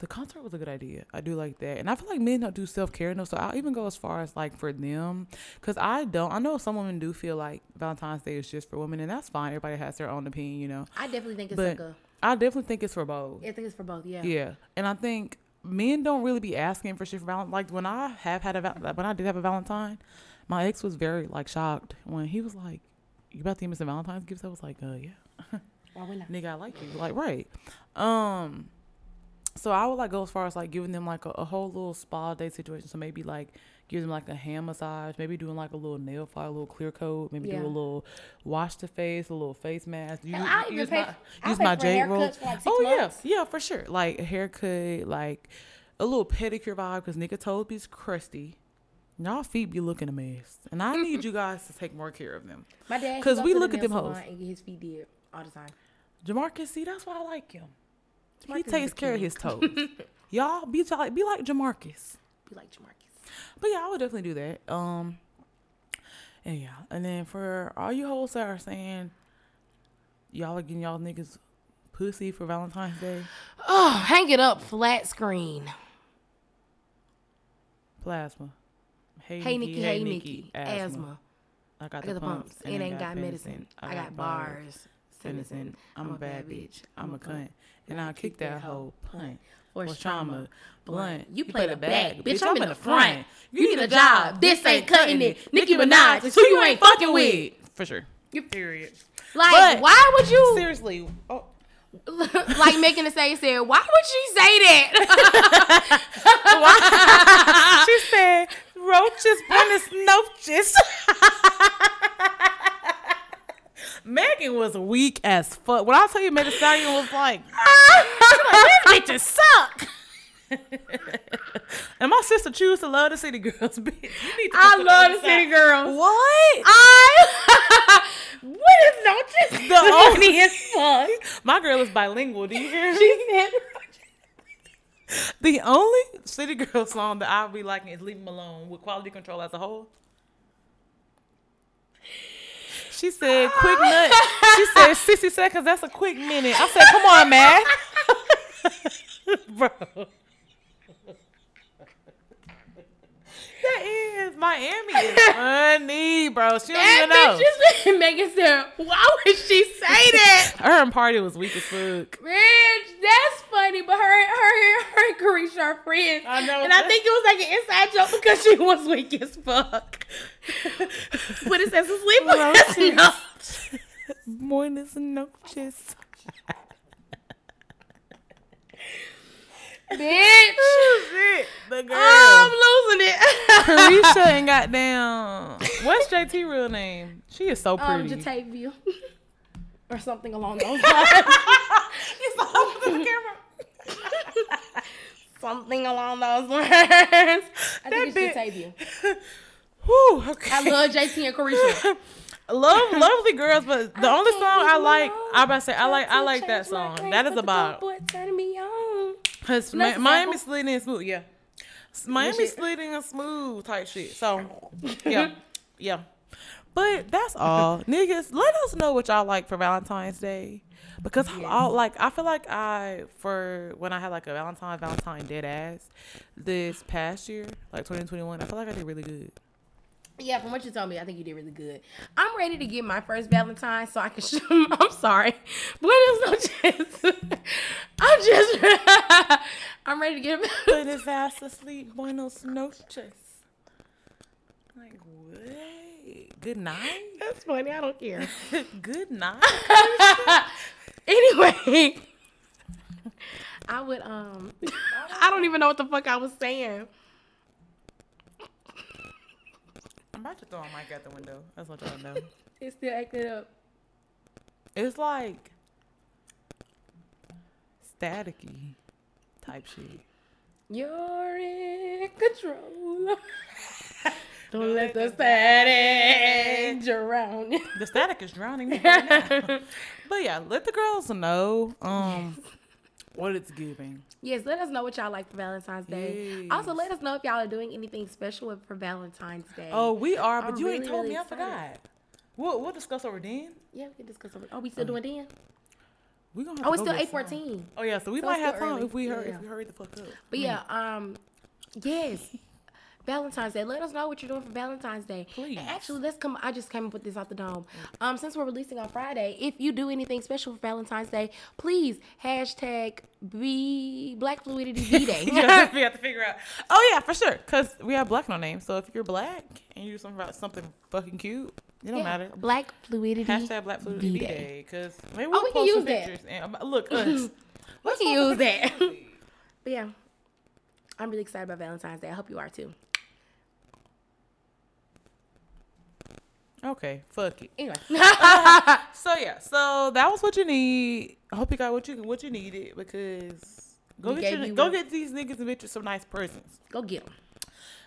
the concert was a good idea. I do like that. And i feel like men don't do self-care enough so i'll even go as far as like for them. Because i don't i know some women do feel like valentine's day is just for women and that's fine. Everybody has their own opinion you know? I definitely think it's but like a. i definitely think it's for both I think it's for both. Yeah. yeah, and I think men don't really be asking for shit for Valentine. Like when I have had a val- when I did have a Valentine, my ex was very like shocked when he was like, "You about to give me some Valentine's gifts?" I was like, "Uh, yeah, Why wouldn't I? nigga, I like you." Like right, um. So I would like go as far as like giving them like a, a whole little spa day situation. So maybe like give them like a hand massage, maybe doing like a little nail file, a little clear coat, maybe Yeah. do a little wash the face, a little face mask. You, I use pay- my, I use my for jade roll. like, oh months. yeah, yeah, for sure. Like a haircut, like a little pedicure vibe, because nigga toes be crusty. Y'all feet be looking a mess, and I need you guys to take more care of them. My dad. because we to the look at them hoes. And get his feet did all the time. Jamarcus, see, that's why I like him. Jamarcus he takes care of his toes. Y'all be be like Jamarcus. Be like Jamarcus. But yeah, I would definitely do that. Um, and yeah, and then for all you hoes that are saying y'all are getting y'all niggas pussy for Valentine's Day, Oh, hang it up flat screen. plasma. Hey, Hey Nikki, hey Nikki, asthma. I got I got the pumps. It ain't got medicine. I got bars. Citizen. I'm a bad bitch. I'm a cunt. And I'll kick that hoe punt. Or Or trauma. Blunt. You play the back. Bitch, I'm in the front. You need a job. This ain't cutting it. Nicki Minaj Minaj is who you ain't fucking with. For sure. You- Period. Like, But- why would you, Seriously. Oh, like making it say, said, why would she say that? Why she said, roll noches, buenas noches. Megan was weak as fuck. When I tell you Megan Stallion was like, these bitches suck. and my sister choose to love the city girls. Bitch, you need to I love the city girls. What? I what is noches? The old- funny as fuck. My girl is bilingual. Do you hear me? She said The only City Girl song that I'll be liking is "Leave Leave 'Em Alone with Quality Control as a whole. She said, quick nut. She said, 60 seconds, that's a quick minute. I said, come on, man. Bro. That is Miami is funny, bro. She don't even know. bitch is Megan said, why would she say that? Her and party was weak as fuck. Bitch, that's funny, but her, her, and her and Caresha are friends. I know. And I think it was like an inside joke because she was weak as fuck. but it says Well, because shit. Buenas noches. Bitch. The girl. Oh, I'm losing it. Caresha and goddamn. What's JT real name? She is so Um, pretty. Jatavia. or something along those lines. It's all over the camera. something along those lines. I think That it's bit- Jatavia. Whew, okay. I love JT and Caresha. love lovely girls, but the only song I like, alone. I about to say I like I Got to like that change my song. ways, That is but the cause And that's Mi- Miami sample? slid smooth, yeah. S- Miami shit. slid smooth type shit. So yeah, yeah. But that's all, niggas. Let us know what y'all like for Valentine's Day. Because I all like, I feel like I for when I had like a Valentine, Valentine dead ass this past year, like 2021. I feel like I did really good. Yeah, from what you told me, I think you did really good. I'm ready to get my first Valentine so I can show I'm sorry. But there's no chance. I'm just I'm ready to get a Put his ass to sleep. Buenos noches. Like what? Good night. That's funny, I don't care. Good night. anyway. I would um I don't even know what the fuck I was saying. I'm about to throw a mic out the window. That's what y'all know. It's still acting up. It's like staticky type shit. You're in control. Don't let the static drown. The static is drowning me right now. But yeah, let the girls know um what it's giving. Yes, let us know what y'all like for Valentine's Day. Also, let us know if y'all are doing anything special for Valentine's Day. Oh, we are, but I'm you ain't really, told really me. I forgot. We'll we'll discuss over then. yeah, we can discuss. Over. Oh, we still doing then? We gonna have Oh, it's still eight fourteen. Oh yeah, so we So might have time early. if we hurry Yeah. if we hurry the fuck up. But yeah, um, yes, Valentine's Day. Let us know what you're doing for Valentine's Day. Please. And actually, let's come. I just came up with this out the dome. Um, since we're releasing on Friday, if you do anything special for Valentine's Day, please hashtag be Black Fluidity V Day. we have to figure out. Oh yeah, for sure, cause we have black no name. So if you're black and you do something about something fucking cute, it don't Yeah, matter. Black Fluidity. Hashtag Black Fluidity V-Day. Day, cause maybe Oh, we'll we can post some use that. pictures and um, look us. we Let's can use that. but yeah, I'm really excited about Valentine's Day. I hope you are too. Okay, fuck it. Anyway, So yeah, so that was what you need. I hope you got what you what you needed because go We get your, you go what- get these niggas and bitches some nice presents. go get them.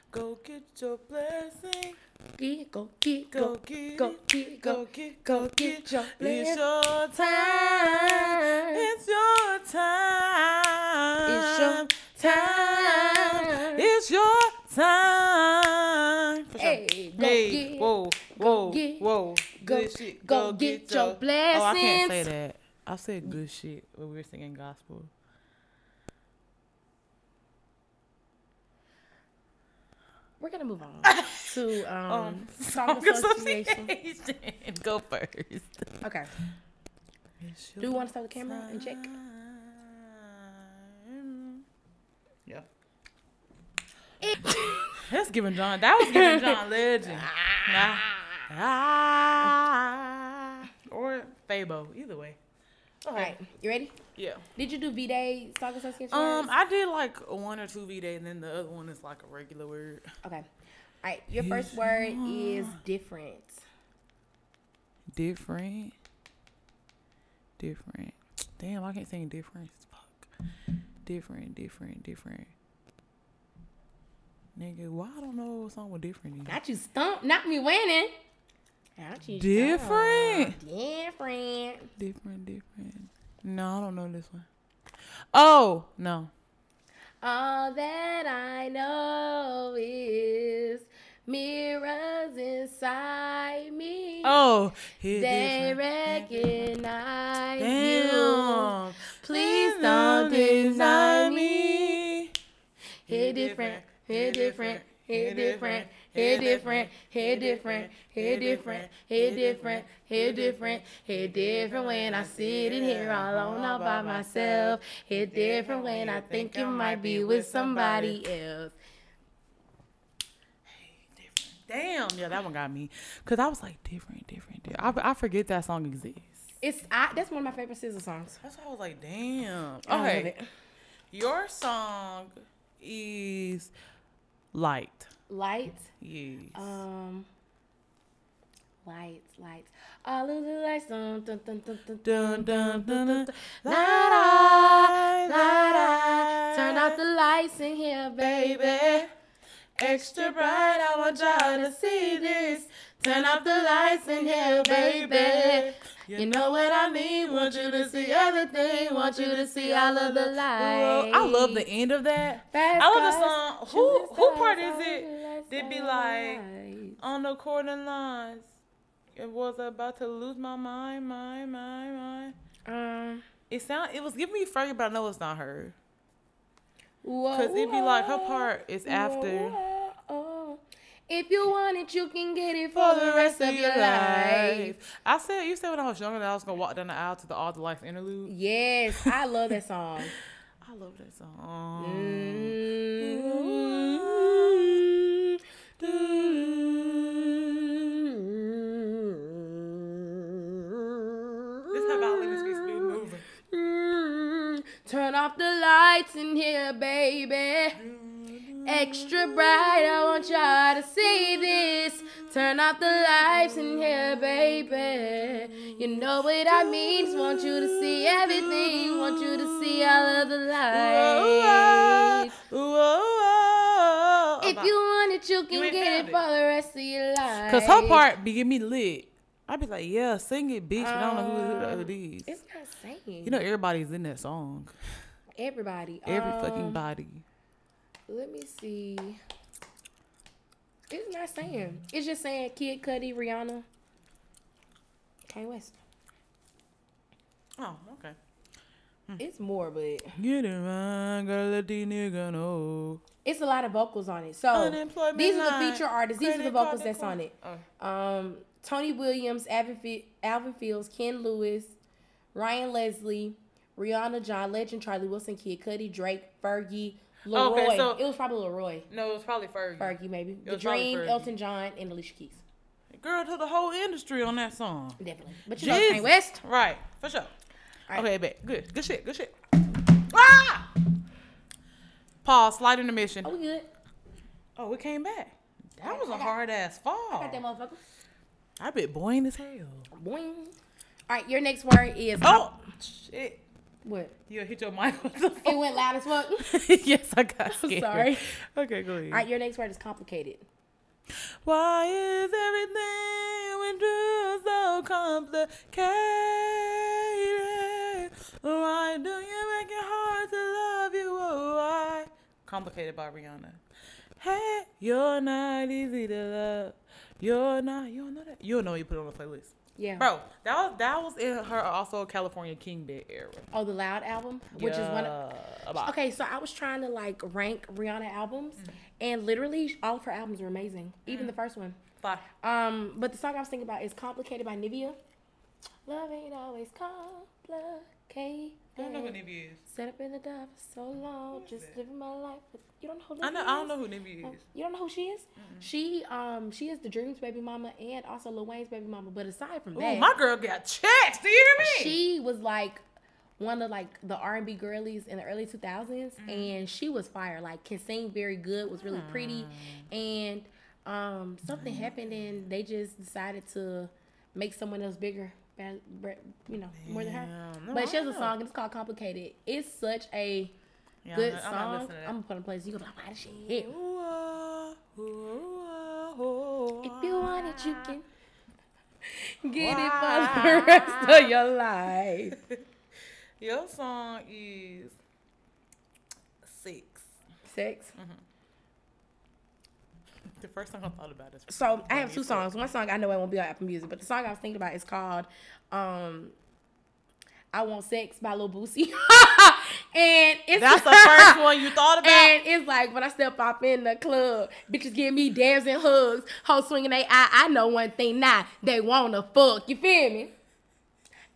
Go get your blessing. Get, go get, Go go get go get, Go go get go get your It's blessing. your time. It's your time. It's your time. It's your time. For sure. Hey, go Hey, whoa, go whoa, get, whoa. go- good shit. go get your blessings. Oh, I can't say that. I said good shit when we were singing gospel. We're gonna move on to um, Um, song song association. association. Go first. Okay. Do you want to start the camera and check? Yeah. That's giving John. That was giving John Legend. Ah. Ah. Or Fabo. Either way. All right, you ready? Yeah. Did you do V Day song association? Um. I did like one or two V day, and then the other one is like a regular word. okay. All right, your first word is different. Different. Different. Damn, I can't sing different. Fuck. Different, different, different. Nigga, why I don't know what song with different is. Not you stump, not me winning. You Different. Different. Different, different. No, I don't know this one. Oh, no. All that I know is mirrors inside me. Oh, they recognize you. Damn. Please don't deny me. Hit different, hit different, hit different, hit different, hit different, hit different, hit different, hit different, hit different when I sit in here all alone all by myself. Hit different when I think you might be with somebody else. Damn, yeah, that one got me. Cause I was like different, different, different. I, I forget that song exists. It's I, that's one of my favorite SZA songs. That's why I was like, damn. Okay, your song is light. Light, Yes. um, lights, lights. All of the lights, dun dun dun dun dun Dun, dun, dun, dun. Light up, light up. Turn off the lights in here, baby. Extra bright, I want y'all to see this. Turn off the lights in here, baby. You know what I mean? Want you to see everything. Want you to see all of the lights. I love the end of that. Fast I love the song. Who who part is it? The lights, They be like on the corner lines. It was about to lose my mind, mind, mind, mind. Um, It sound. It was giving me Fergie, but I know it's not her. whoa, Cause it'd be like her part is after. whoa, whoa. If you want it, you can get it for the rest of your life. I said you said when I was younger that I was gonna walk down the aisle to the All the Life interlude. Yes, I love that song. I love that song. Mm. Turn off the lights in here, baby. Extra bright, I want y'all to see this. Turn off the lights in here, baby. You know what I mean. Want you to see everything. Want you to see all of the lights. If you want it, you can ain't get it it. for the rest of your life. Cause her part be give me lit. I be like, yeah, sing it, bitch. but I don't know who, who Um, it is. It's not saying. You know, everybody's in that song. everybody. Every fucking Um, body. Let me see. It's not saying. It's just saying Kid Cudi, Rihanna, Kanye West. Oh, okay. It's more, but Get it right, gotta let these nigga know. It's a lot of vocals on it. So these are the feature artists. These are the vocals that's on it. Oh. Um, Tony Williams, Alvin, Alvin Fields, Ken Lewis, Ryan Leslie, Rihanna, John Legend, Charlie Wilson, Kid Cudi, Drake, Fergie, Leroy. Okay, so- it was probably Leroy. No, it was probably Fergie. Fergie, maybe. The Dream, Elton John, and Alicia Keys. Girl to the whole industry on that song. Definitely. But you know Kanye West. Right, for sure. Right. Okay, bet. Good. Good shit. Good shit. Pause. Slide intermission. Oh, we good. Oh, it came back. That was a hard ass fall. Got that motherfucker. I bet boing as hell. Boing. All right, your next word is Oh, shit. what? You hit your mic It went loud as fuck. Yes, I got scared. sorry. Okay, go ahead. All right, your next word is complicated. Why is everything we do so complicated? Why do you make it hard to love you? Oh, why? Complicated by Rihanna. Hey, you're not easy to love. You're not. You don't know that. You don't know. You put it on the playlist, Yeah. bro. That was that was in her also California King Bed era. Oh, the Loud album, which is one. Of, Yeah, okay, so I was trying to like rank Rihanna albums, Mm-hmm. and literally all of her albums are amazing, even the first one. Fly. Um, but the song I was thinking about is "Complicated" by Nivea. Love ain't always complicated. I don't know who Nivea is. Set up in the dark for so long, just living my life. You don't know who I know. Nivea I don't know who Nivea is. You don't know who she is? She um she is the Dreams baby mama and also Lil Wayne's baby mama. But aside from Ooh, that, my girl got checks. Do you hear me? she was like one of like the R and B girlies in the early two thousands, Mm. and she was fire. Like can sing very good, was really pretty, Mm. and Um, something happened and they just decided to make someone else bigger, you know, more than her. Damn. But she has a song it's called "Complicated." It's such a Yeah, good I'm not, I'm song. to. I'm gonna put in place. You gonna like, "Why does she hit?" Ooh, ah, ooh, ah, ooh, If you want it, you can get it for the rest of your life. Your song is six. Sex. The first song I thought about is So I have two songs. One song I know it won't be on Apple Music, but the song I was thinking about is called um I Want Sex by Lil Boosie. and it's That's the first one you thought about. And it's like when I step off in the club, bitches give me dabs and hugs, hoes swinging they eye. I know one thing now, they wanna fuck. You feel me?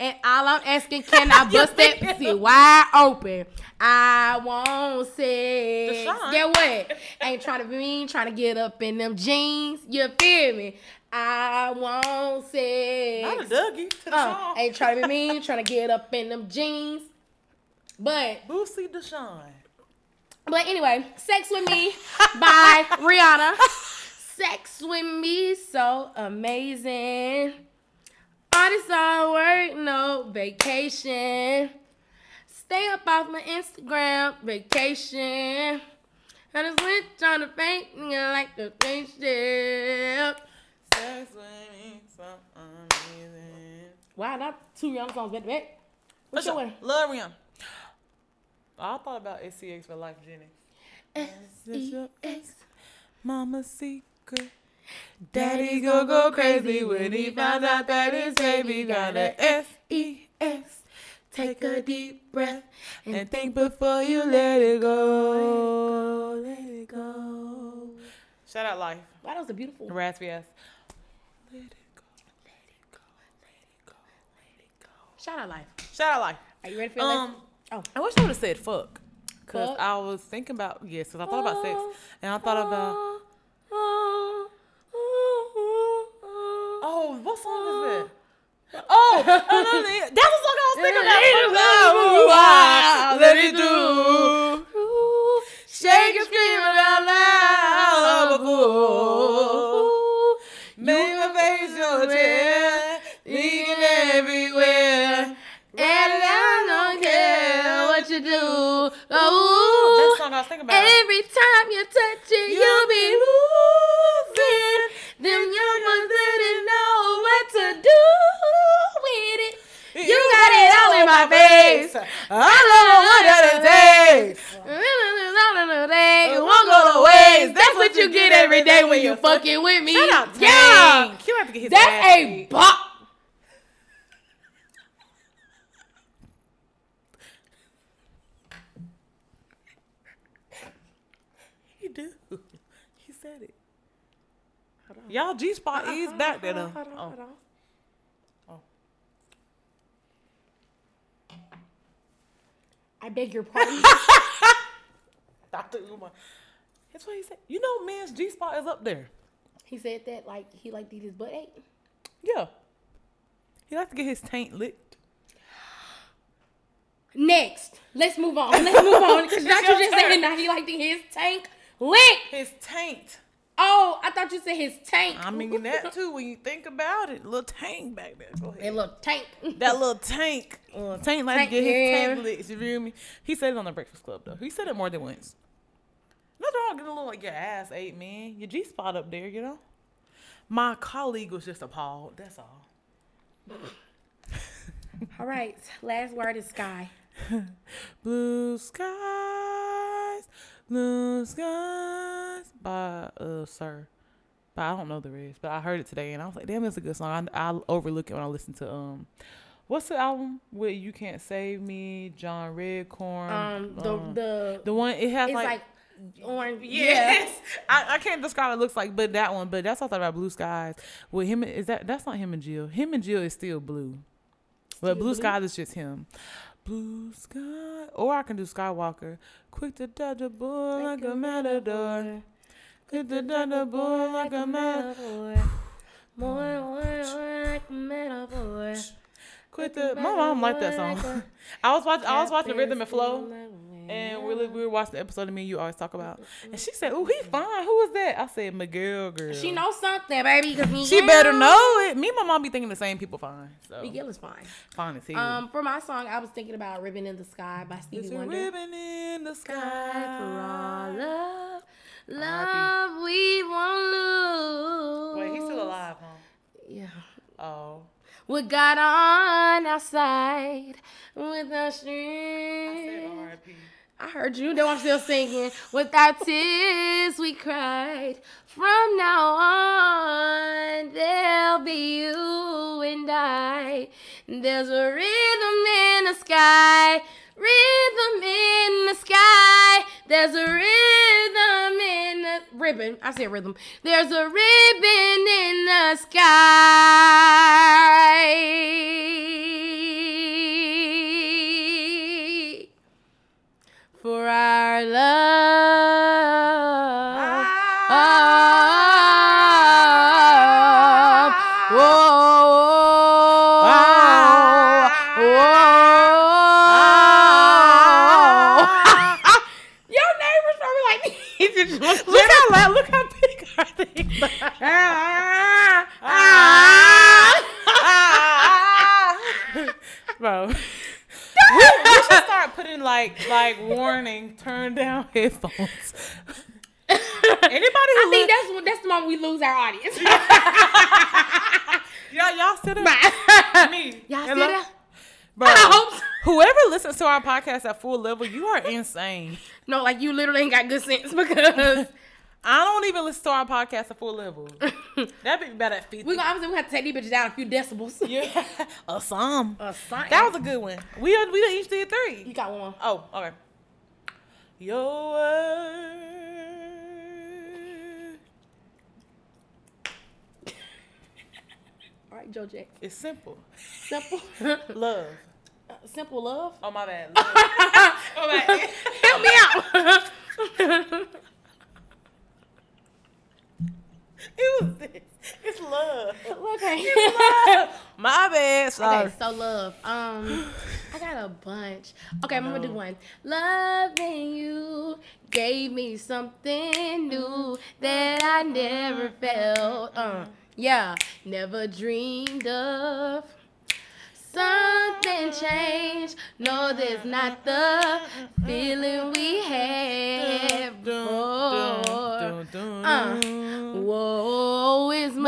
And all I'm asking, can I bust that pussy wide open? I want sex. Deshawn. Get what? Ain't trying to be mean, trying to get up in them jeans. You feel me? I want sex. Not a Dougie to the Uh, song. ain't trying to be mean, trying to get up in them jeans. But Boosie Deshawn. but anyway, Sex with Me by Rihanna. Sex with me so amazing. All this hard work, no vacation. Stay up off my Instagram vacation. And it's lit trying to paint me like the spaceship. Sex with me, so amazing. Wow, not two Rihanna songs back to back. What's your one? Love Rihanna. I thought about S-E-X for Lyfe Jenny. S-E-X. Mama's secret. Daddy go go crazy when he found out that his baby got a S-E-X. Take a deep breath And think before you let it go. Let it go. Shout out Life. Wow, that was a beautiful. Raspy ass. Let it go. Let it go. Let it go. Let it go. Shout out life. Shout out Life. Are you ready for your Um, lesson? Oh. I wish I would have said fuck. Cause Fuck? I was thinking about yes, cause I thought about sex and I thought about oh, what song is that? Oh, another- that's the song I was thinking about. Ah, ah, let it do. Shake and scream out loud, I'm a fool. Make my face your chair, leaking everywhere. And I don't care what you do. Oh, song I was thinking about. every time you touch it, you'll be moving. It all in my face. I don't know what that it. It won't go to waste. That's what you get every day when you're fucking with me. Shout out Yeah. Tank. He about to get his That's a bop. He do. He said it. Y'all G spot is uh-huh, back there though. Oh. Hold on, Oh. hold on. Oh. I beg your pardon. Dr. Umar. That's what he said. You know, man's G spot is up there. he said that like he like did his butt ache. Yeah. He like to get his taint licked. Next, let's move on. Let's move on because Dr. you your just turn. saying that he like to his tank lick. His taint. Oh, I thought you said his tank. I mean that too when you think about it. Little tank back there. Go That ahead. little tank. That little tank. Uh, tank like Tank to get his hair. tank licked. You feel me? He said it on the Breakfast Club though. He said it more than once. Nothing wrong getting a little like your ass ate, man. Your G spot up there, you know. My colleague was just appalled. That's all. All right, last word is sky. Blue skies, blue skies by uh Sir. But I don't know the rest. But I heard it today and I was like, damn, it's a good song. I, I overlook it when I listen to um, what's the album with You Can't Save Me, John Redcorn. Um, the um, the the one it has it's like. like, orange. Yes, I, I can't describe what it looks like, but that one. But that's what I thought about Blue Skies. With him, is that that's not him and Jill. Him and Jill is still blue, but Blue blue? Skies is just him. Blue sky, or I can do Skywalker. Quick to dodge a bull like, a matador. Quick to dodge a bull like a matador. More, more, more like a metaphor. Quick to my mom liked that song. I was watching. I was watching Rhythm and Flow, And we, we were watching the episode of me and you always talk about. And she said, Oh, he fine. Who was that? I said, Miguel girl. She knows something, baby. Cause Miguel, She better know it. Me and my mom be thinking the same people fine. So Miguel is fine. fine as hell. Um, for my song, I was thinking about "Ribbon in the Sky" by Stevie There's a Wonder. ribbon in the sky. Sky for all love, love we won't lose. Wait, he's still alive, huh? Yeah. Oh. We got on outside with our I said? R.I.P. I heard you, though I'm still singing. Without tears we cried. From now on, there'll be you and I. There's a rhythm in the sky, rhythm in the sky. There's a rhythm in the ribbon. I said rhythm. There's a ribbon in the sky for our love. Oh, whoa, ah. whoa. Your neighbors probably like, Look how loud, look how big our things are. Bro. we, we should start putting like like warning, turn down headphones. Anybody who I think that's what- that's the moment we lose our audience. y'all y'all sit there. Me. Y'all see that? Bro, I hope so. whoever listens to our podcast at full level, you are insane. No, like you literally ain't got good sense because I don't even listen to our podcast at full level. That'd be better at 50. we gonna obviously we have to take these bitches down a few decibels. yeah. A some. A sign. That was a good one. We uh, we each did three. you got one. Oh, okay. Your word. All right, Joe Jack. It's simple. Simple, Love. Uh, simple love. Oh my bad. Love. oh my. Help me out. It was this. It's love. okay. My bad. Sorry. Okay, so love. Um, I got a bunch. Okay, I'm gonna do one. Loving you gave me something new that I never felt. Uh, yeah, never dreamed of. Something changed. No, there's not the feeling we had before. Uh, it's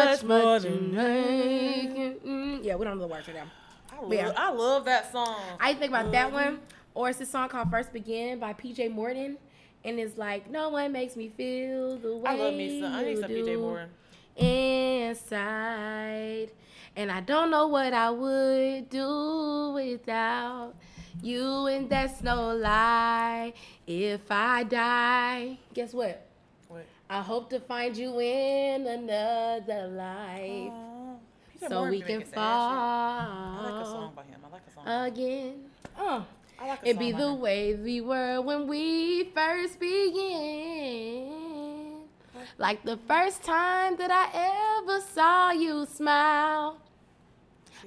much, Much more much than mm, Yeah, we don't know the words right now. I love, Yeah. I love that song. I think about that one, or it's a song called First Begin by PJ Morton. And it's like, no one makes me feel the way I love me some. I need some PJ Morton. inside. And I don't know what I would do without you, and that's no lie. If I die, guess what? I hope to find you in another life. Uh, PJ so Morton we can shit. I like a fall song by him. I like a song. again. Oh. I like It be the him. way we were when we first began. Like the first time that I ever saw you smile.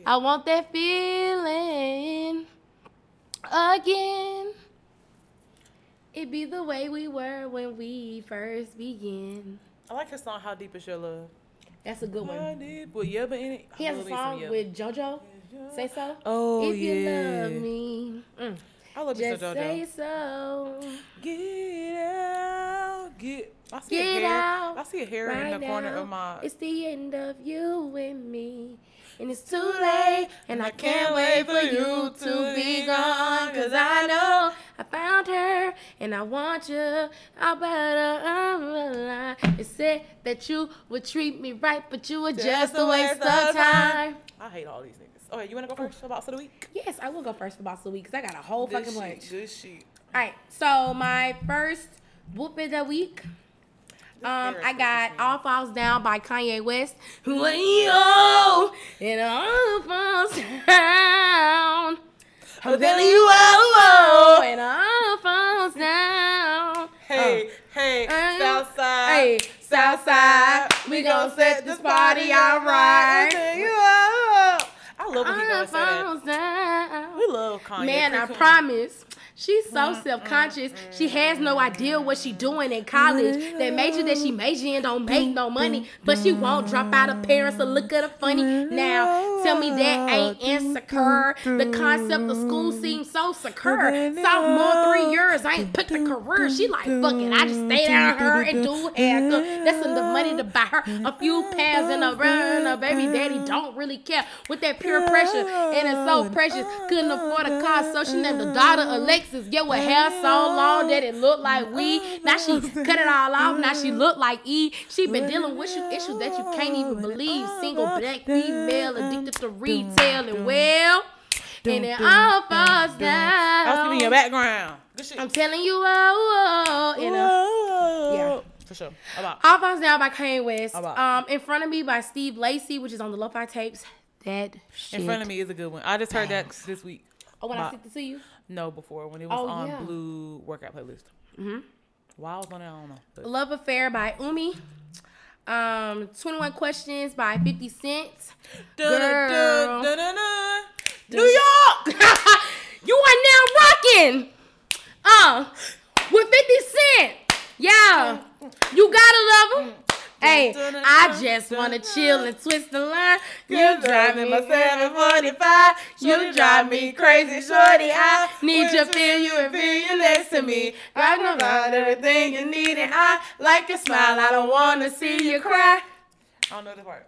I want that feeling again. It be the way we were when we first began. I like his song "How Deep Is Your Love." That's a good How one. deep? With Yebba in it. He has a love me some song with JoJo. Say so. Oh if you yeah. love me, mm, I love just JoJo. say so. Get out, get. I see Get a hair. out I see a hair right in the corner now. of my. It's the end of you and me. And it's too late, and I can't wait for you to be gone. Cause I know I found her, and I want you. I better lie. It said that you would treat me right, but you were just, a waste of time. I hate all these niggas. Okay, you wanna go first for box of the week? Yes, I will go first for boss of the week because I got a whole Good fucking shit, bunch. Good shit. All right, so my first whoop of the week. Um, I got. All Falls Down by Kanye West. Whoa, and all falls down. I'm feeling you, whoa, and all falls down. Hey, hey, Uh, Southside. Hey, Southside, we gon' set this party alright. I love when he All goes that. down. We love Kanye. Man, I promise She's so self conscious. She has no idea what she doing in college. That major that she major in don't make no money, but she won't drop out. of parents will look at her funny. Now, tell me that ain't insecure. The concept of school seems so secure. Sophomore three years, I ain't picked a career. She like, fuck it, I just stay down her and do haircut. That's enough money to buy her a few pounds and a run. Her baby daddy don't really care with that pure pressure. And it's so precious. Couldn't afford a car, so she named the daughter Alexis. Get with hair so long that it looked like we. Now she cut it all off. Now she look like E. She been dealing with issues that you can't even believe. Single black female addicted to retail and well. And it all falls down. I was giving you a background. I'm telling you, oh, oh, oh, you know. yeah, for sure. About All Falls Down by Kanye West. About- Um, In Front of Me by Steve Lacy, which is on the Lo-Fi tapes. That shit. in front of me is a good one. I just heard that this week. Oh, when I sent it to you? No, before when it was Oh, on yeah. Blue workout playlist. Mm-hmm. Why I was on it, I don't know. But Love Affair by Umi. Um, 21 Questions by 50 Cent. Girl. New York. you are now rocking. Uh, with 50 Cent. Yeah. You gotta love him. Hey, I just wanna chill and twist the line. You drive me my 745. You drive me crazy, shorty. I need you, feel you, and feel you next to me. Right around everything you need, and I like your smile. I don't wanna see you cry. I don't know the part.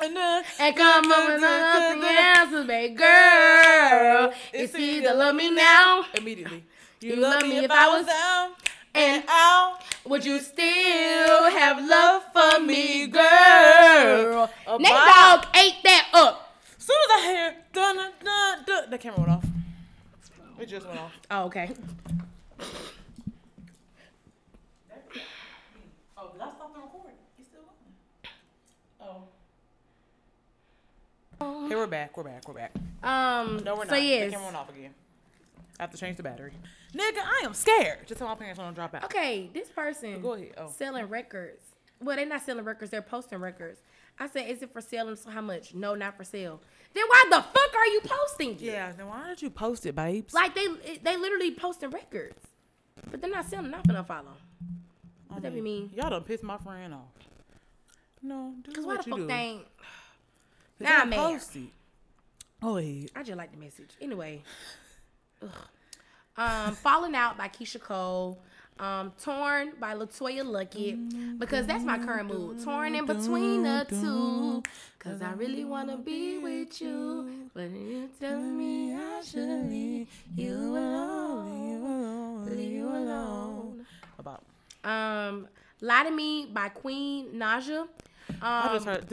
And come up with nothing else, baby girl. It's either love me now, immediately. You love me if I was down and out. would you still have love for me, girl? A Nate. Dogg ate that up. Soon as I hear dun dun dun dun, the camera went off. It just went off. Oh, okay. Oh, did I stop the recording? It's still. Oh. Hey, we're back. We're back. We're back. Um. No, we're so not. The yes. camera went off again. I have to change the battery. Nigga, I am scared. Just tell my parents I don't drop out. Okay, this person Go ahead. Oh. selling records. Well, they're not selling records. They're posting records. I said, is it for sale? And so how much? No, not for sale. Then why the fuck are you posting? it? Yeah, then why did you post it, babes? Like they they literally posting records, but they're not selling. Not gonna follow. I What that be mean? Y'all done pissed my friend off. No, do Cause why what the fuck do. they ain't? Nah, mad. post it. Go ahead. I just like the message. Anyway, Ugh. Um, Falling Out by Keyshia Cole. Um, Torn by LeToya Luckett because that's my current mood. Torn in between the two because I really want to be with you. But you tell me I should leave you alone. You alone. Leave you alone. About. Um, Lie to Me by Queen Naija. Um, I just heard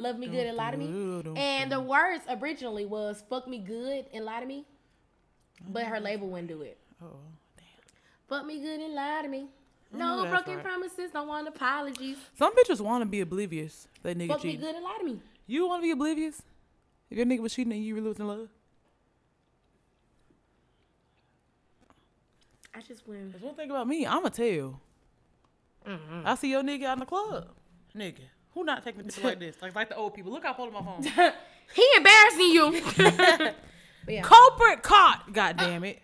Love Me Good and Lie to Me. And the words originally was Fuck Me Good and Lie to Me. But her label wouldn't do it. Oh, damn. Fuck me good and lie to me. No broken right. promises, don't want apologies. Some bitches want to be oblivious. They nigga Fuck me cheating. good and lie to me. You want to be oblivious? If your nigga was cheating and you really was in love? I just went. There's one thing about me. I'ma tell. Mm-hmm. I see your nigga out in the club. Nigga. Who not taking pictures like this? Like like the old people. Look how I pulled my phone. he embarrassing you. but yeah. Culprit caught. God damn it.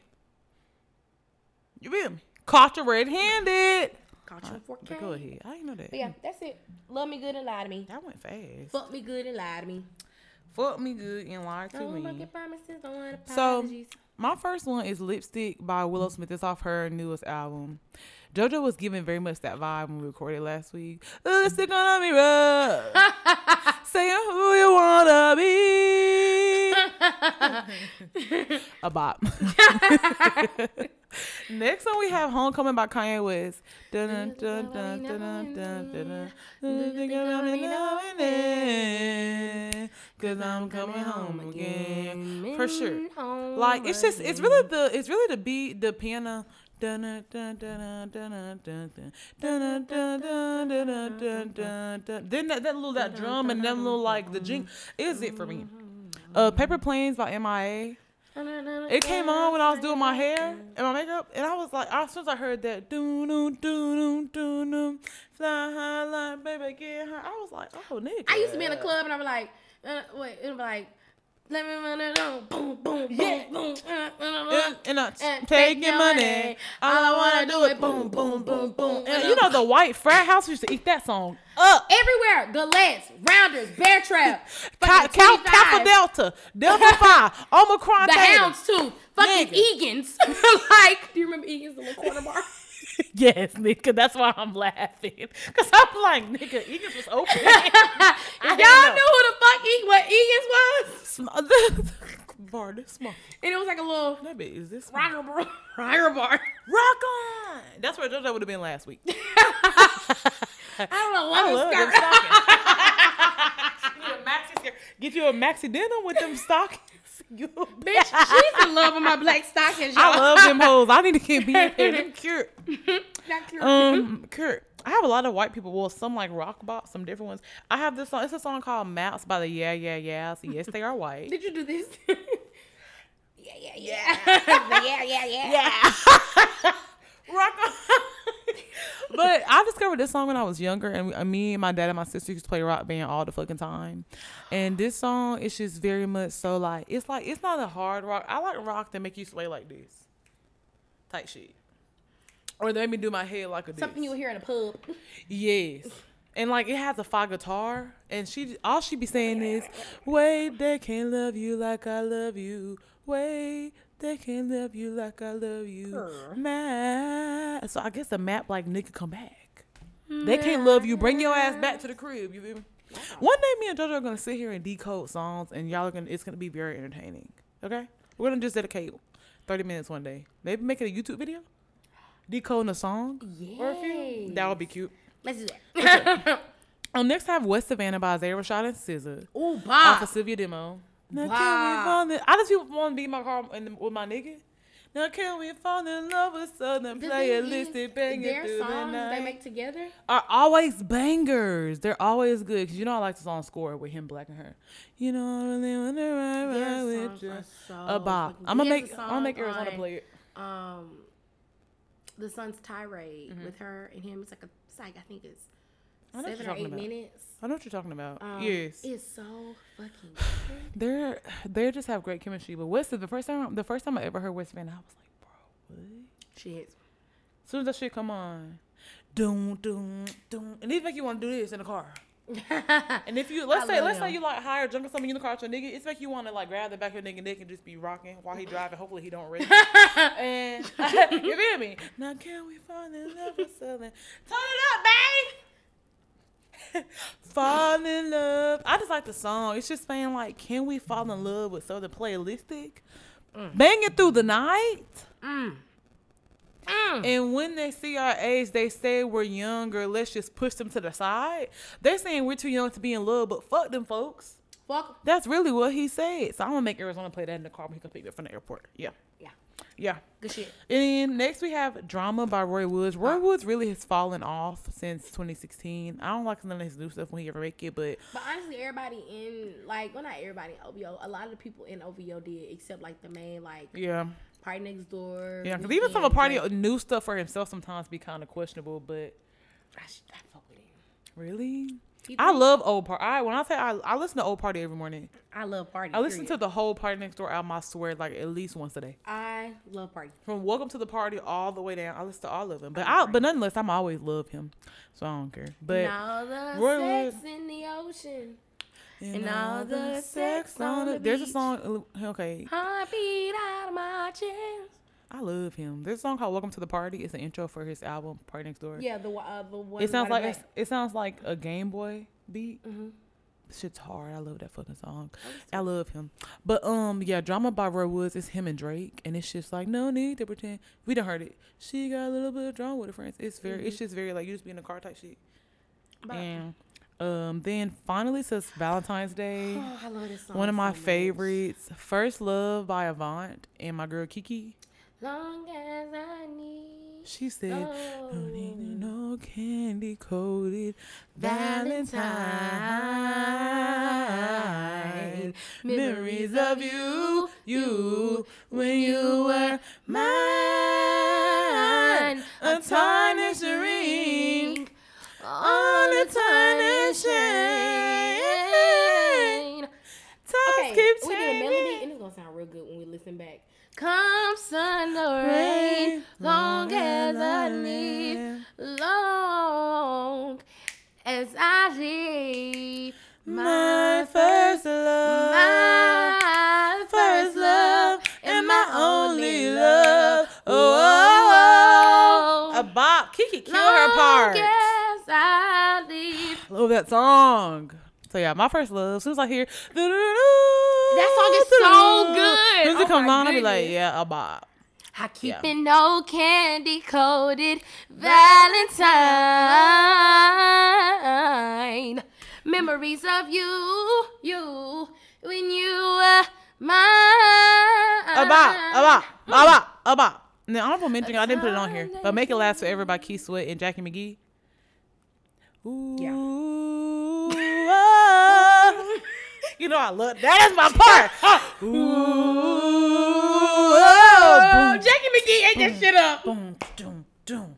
You feel me? Caught you red-handed. Caught you in But 4K. go ahead. I didn't know that. But yeah, that's it. Love me good and lie to me. That went fast. Fuck me good and lie to me. Fuck me good and lie to Don't me. broken promises, don't want apologies. So- My first one is Lipstick by Willow Smith. It's off her newest album. JoJo was giving very much that vibe when we recorded last week. Let's stick on a mirror, saying who you wanna be. a bop. Next song we have "Homecoming" by Kanye West. Dun, dun, dun, dun, dun, dun, Cause I'm coming home again, for sure. Like it's just, it's really the, it's really the beat, the piano then that, that little that drum and then little like the jing is it for me. Uh, Paper Planes by MIA. It came on when I was doing my hair and my makeup, and I was like, as soon as I heard that, doo doo doo doo doo, fly high, like baby get high, I was like, oh nigga. I used to be in a club and I was like, uh, wait, it was like let me run it on. Boom, boom, Yeah. boom, boom. uh, uh, And, and I and take your money. All I wanna do is boom, boom, boom, boom. And you know the white frat house used to eat that song up. Everywhere, Galettes, Rounders, Bear Trap, Cal, Cal, Kappa Delta, Delta Phi, Omicron the too, fucking Nigga. Egan's. like, do you remember Egan's, the little corner bar? Yes, nigga. That's why I'm laughing. Cause I'm like, nigga, Eagles was open. Y'all know. knew who the fuck e- what Egan's was, Small- bar this small. and it was like a little That bit is this rocker bar. Rocker bar. Rock on. That's where JoJo would have been last week. I don't know. I Love love them stockings. Get you a maxi skirt. Get you a maxi denim with them stockings. You Bitch, she's in love with my black stockings, y'all. I love them hoes. I need to get me in here. Them cute. Not cute. Um, Kurt, I have a lot of white people. Well, some like rock bot, some different ones. I have this song. It's a song called "Maps" by the Yeah Yeah Yeahs. Yes, they are white. Did you do this? yeah, yeah, yeah. yeah, yeah, yeah. Yeah. Rock on. but I discovered this song when I was younger, and uh, me and my dad and my sister used to play rock band all the fucking time. And this song is just very much so like it's like it's not a hard rock. I like rock that make you sway like this, type shit, or they make me do my head like a this. Something you would hear in a pub. Yes. And like it has a fire guitar, and she all she be saying is, "Wait, they can't love you like I love you. Wait, they can't love you like I love you." Her. Map. So I guess the map like nigga come back. They can't love you. Bring your ass back to the crib. You feel me? One day, me and JoJo are gonna sit here and decode songs, and y'all are gonna. It's gonna be very entertaining. Okay, we're gonna just dedicate thirty minutes one day. Maybe make it a YouTube video, decoding a song or a few. That would be cute. Let's do that. Um, next I have West Savannah by Isaiah Rashad and SZA Ooh, off Bob. of Cilvia Demo. Now can Wow. we fall in? I just want to be in my car in the, with my nigga. Now can we fall in love with Southern The play a thing is, listed banger Their through the songs they night? make together. are always bangers. They're always good. Cause you know I like the song "Score" with him, Black, and her. You know I really wanna ride, ride with you. so A bop. I'm gonna make. I'm gonna make Arizona on, play it. Um, the son's tirade Mm-hmm. with her and him. It's like a, it's like I think it's I know what seven you're or talking eight about. minutes. I know what you're talking about. Um, yes. it's so fucking. good. They're they just have great chemistry. But West the first time the first time I ever heard West Van, I was like, bro, what? Shit. As soon as that shit come on, doom doom doom, and it make you want to do this in the car. And if you let's I say let's say you like hire jungle something in the car to a nigga, it's like you want to like grab the back of your nigga neck and just be rocking while he driving. Hopefully he don't wreck. and you feel me? Now can we find another something? Turn it up, babe. fall in love. I just like the song. It's just saying like, can we fall in love with something playlistic? Bang it through the night. Mm. And when they see our age, they say we're younger. Let's just push them to the side. They're saying we're too young to be in love, but fuck them folks. Fuck. That's really what he said. So I'm gonna make Arizona play that in the car when he comes pick me up from the airport. Yeah, Yeah. Good shit. And then next we have Drama by Roy Woods. Roy ah. Woods really has fallen off since 2016. I don't like none of his new stuff when he ever make it, but But honestly, everybody in like, well, not everybody in OVO. A lot of the people in OVO did, except like the main like yeah, Party Next Door. yeah. Because even some of party Drake. new stuff for himself sometimes be kind of questionable. But I, sh- I fuck with him. really, I love old party. I when I say I, I listen to old party every morning. I love Party. I listen to the whole Party Next Door album. I swear, like at least once a day. I love Party. From Welcome to the Party all the way down, I listen to all of them. But I, but nonetheless, I'm always love him, so I don't care. But and all the Roy sex in the ocean. and, and all the sex on the there's a song. Uh, okay, Heartbeat out of my chest. I love him. There's a song called "Welcome to the Party." It's an intro for his album Party Next Door. Yeah, the uh, the one. it sounds like it sounds like a Game Boy beat. Mhm. Shit's hard. I love that fucking song. I love him. But um, yeah, drama by Roy Woods is him and Drake, and it's just like no need to pretend. We done heard it. She got a little bit of drama with her friends. It's very, it's just very like you just be in the car type shit. And um, then finally says Valentine's Day. Oh, I love this song. One of my so favorites, First Love by Avant and my girl KeKe. Long as I need. She said, Oh. "No need know candy coated Valentine. Memories of you, you, when you were mine. A tarnished ring on a tarnished chain. Times Okay, keep we did a Come sun or rain, long, as I live, long as I live. My, first love, my first love, and my only love. Oh, oh, oh. oh. a bop. KeKe, kill long her part. Yes, I live. Love that song. So yeah, my first love. As soon as I hear. Doo-doo-doo. That song is so good. As soon as Oh it comes on, I'll be like, yeah, a bop. I keep Yeah. an old candy coated Valentine. Memories of you, you, when you were mine. A bop, a bop, a bop, a bop. And honorable mention, I didn't put it on here, but Make It Last Forever by Keith Sweat and Jacci McGhee. Ooh, Yeah. You know I love that is my part. Ooh, oh, boom, Jacci McGhee ate that shit up. boom, doom, doom.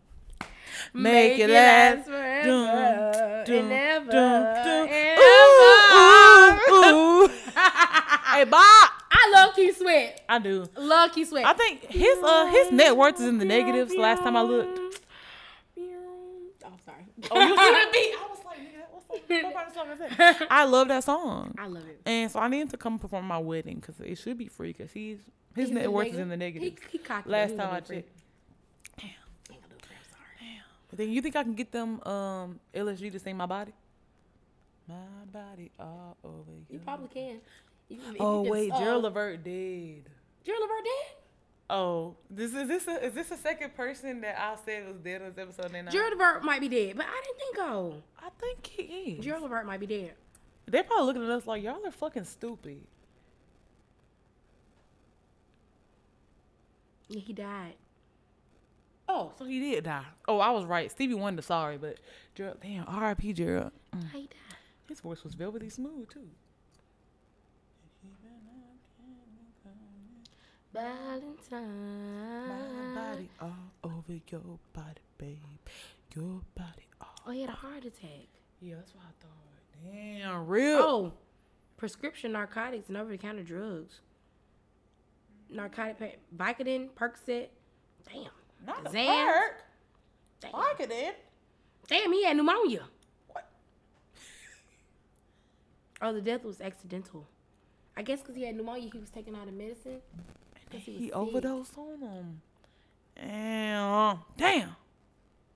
Make, it last forever Doom, doom, and ever. doom, doom. and Ooh, ever. ooh, ooh. hey, Bob. I love Keith Sweat. I do. Love Keith Sweat. I think his uh his net worth is in the negatives. Last time I looked. Oh, sorry. Oh, you see beat? I was I love that song, I love it. and so I need him to come perform my wedding because it should be free because he's his He's net worth is in the negative. He, he cocky. Last He time I do it checked. He ain't do free, I'm sorry. But then you think I can get them um LSG to sing my body? My body all over you. You probably can. You- if you Oh just, wait, uh, Gerald Levert did. Gerald Levert did? Oh, this is this a, is this the second person that I said was dead on this episode? And I, Gerald Levert might be dead, but I didn't think so. I think he is. Gerald Levert might be dead. They're probably looking at us like y'all are fucking stupid. Yeah, he died. Oh, so he did die. Oh, I was right. Stevie Wonder, sorry, but Gerald, damn, R.I.P. Gerald. Mm. How he died? His voice was velvety smooth too. Valentine. My body all over your body, babe. Your body all. Oh, he had a heart attack. Yeah, that's what I thought. Damn, real. Oh, prescription narcotics and over-the-counter drugs. Narcotic, pa- Vicodin, Percocet. Damn. not the Xan. perk. Damn. It. Damn, he had pneumonia. What? Oh, the death was accidental. I guess because he had pneumonia, he was taking all the medicine. 'Cause He, overdosed on them. Damn. Damn.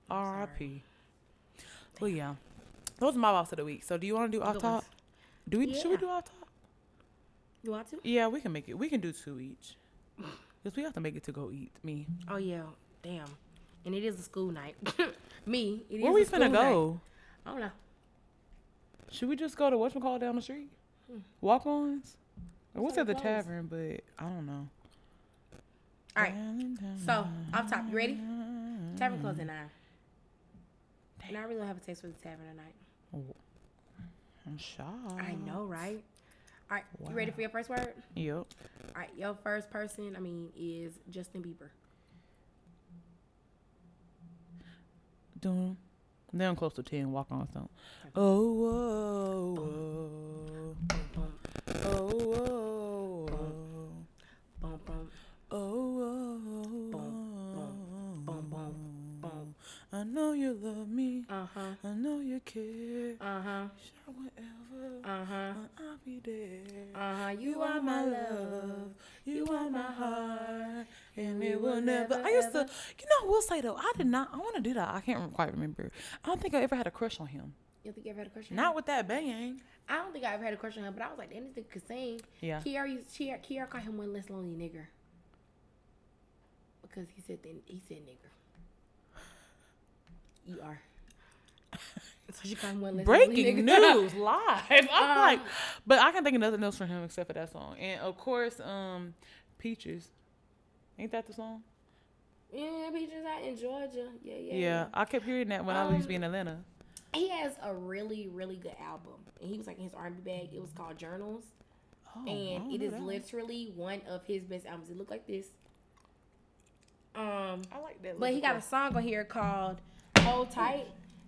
R.I.P. Well, yeah. Those are my boss of the week. So, do you want to do off top? Do we? Should we do off top? You want to? Yeah, we can make it. We can do two each. Cause we have to make it to go eat. Me. Oh yeah. Damn. And it is a school night. Me. It is Where we school finna night. go? I don't know. Should we just go to whatchamacallit down the street? Hmm. Walk-ons? Or what's at the close. tavern? But I don't know. All right. So off top, you ready? Tavern closed at nine. And I really don't have a taste for the tavern tonight. I'm shocked. I know, right? All right. You ready for your first word? Yep. All right. Your first person, I mean, is Justin Bieber. Doom. I'm close to ten. walk on don't. Oh, whoa, whoa. Oh, whoa, whoa. boom, boom, Oh, whoa, boom, boom, boom, boom, boom. I know you love me. Uh huh. I know you care. Uh huh. Sure, whatever. Uh huh. I'll be there. Uh huh. You are my love. You are my heart, and it will never. I used to, you know, I will say though, I did not. I want to do that. I can't quite remember. I don't think I ever had a crush on him. You think you ever had a crush on him? Not with that bang. I don't think I ever had a crush on him, but I was like, this could sing. Yeah. Kiara used Kiara, Kiara called him one less lonely nigger. Because he said then he said nigger. E R. So she called him one less Breaking news live. I'm Um, like, but I can think of nothing else from him except for that song, and of course, um, Peaches. Ain't that the song? yeah, Peaches out in Georgia. Yeah, yeah. Yeah, I kept hearing that when I used to be in Atlanta. He has a really, really good album. And he was like in his R&B bag. It was called Journals. Oh, and it is that literally one of his best albums. It looked like this. Um, I like that. but he got a song on here called "Hold Tight,"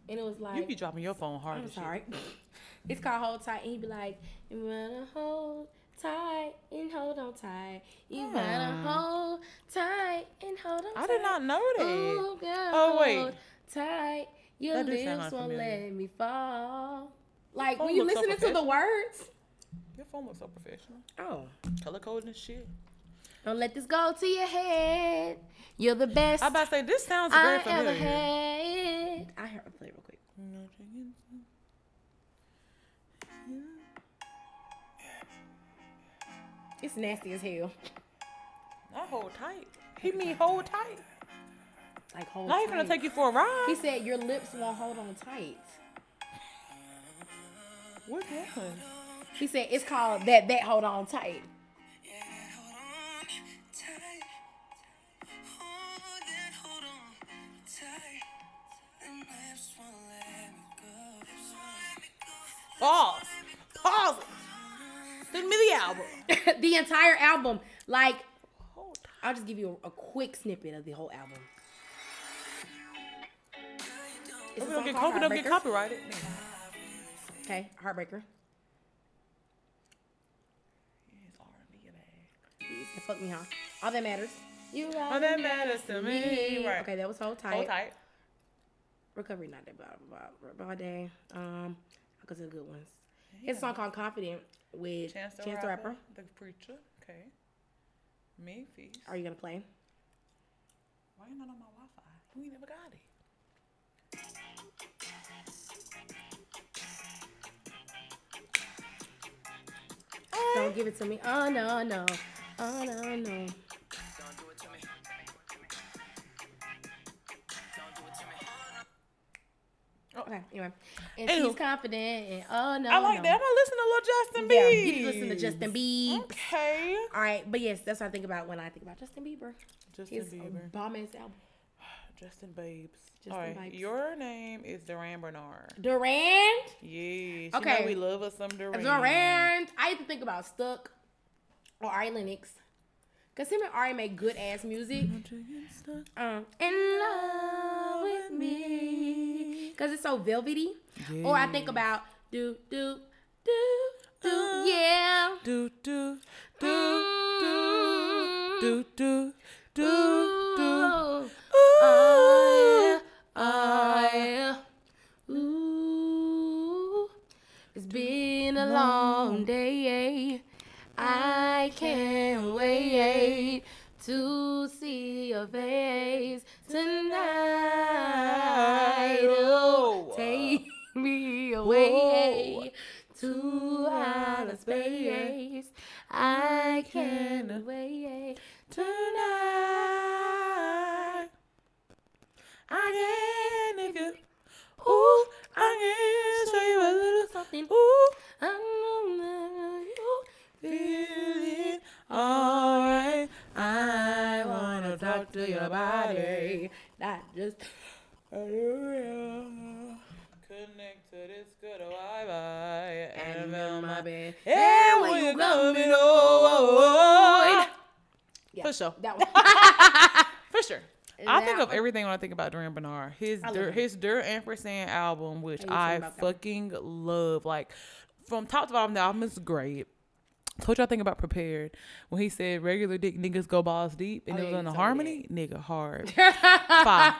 and it was like, You be dropping your phone hard. I'm sorry, it's called "Hold Tight," and he'd be like, "You wanna hold tight and hold on tight. You wanna Hmm. hold tight and hold on." Tight. I did not know that. Ooh, girl, Oh, wait. hold tight. Your That lips won't familiar. let me fall. Like phone when you looks so listening to the words. Your phone looks so professional. Oh. Color coding and shit. Don't let this go to your head. You're the best I about to say this sounds I very ever familiar. had. I heard a play real quick. It's nasty as hell. Not hold tight. He mean hold tight. Like hold Not even tight. gonna take you for a ride. He said your lips won't hold on tight. What happened? He said it's called that that hold on tight. Pause. Pause. it. Send me the album. the entire album. Like I'll just give you a, a quick snippet of the whole album. It's We don't get, called copy, don't get copyrighted. Okay, Heartbreaker. It's R&B and fuck me, huh? All that matters. You are All that matters to me. Right. Okay, that was hold tight. Hold tight. Recovery not that bad. Bad, bad day. Um, I could do the good ones. It's a song called Confident with Chance the, Chance rapper, Rapper. The preacher. Okay. Memphis. Are you gonna play? Why not on my Wi-Fi? We ain't never got it. Don't give it to me. Oh no no. Oh no no. Okay, anyway. And she's confident and oh no. I like no. that. I'm gonna listen to little Justin Bieber. Yeah, you listen to Justin Bieber. Okay. All right, but yes, that's what I think about when I think about Justin Bieber. Justin His Bieber. bomb ass album. Justin Babes. Justin All right. Babes. Your name is Durand Bernarr. Durand. Yes. Okay. You know we love us some Duran. Durand. I used to think about Stuck or Ari Lennox. Cause him and Ari make good ass music. Um, in love with me. Cause it's so velvety. Or I think about do do do do yeah. Do do do do do do do. To see your face tonight. Oh, take me away to outer space. I can't wait tonight. I can if you. Ooh, I can show you a little something. Ooh, I know you your body. Not just Connect to this good oh, Wi-Fi and feel my bed. And when you coming over. Oh, oh, yeah, For sure. That one. For sure. I think of everything when I think about Durand Bernarr. His I Dur, his Dur Ampersand album, which How you feel I that fucking love. Like from top to bottom, the album is great. Told y'all think about prepared when he said regular dick niggas go balls deep and Oh, it was on the harmony, nigga hard. Five.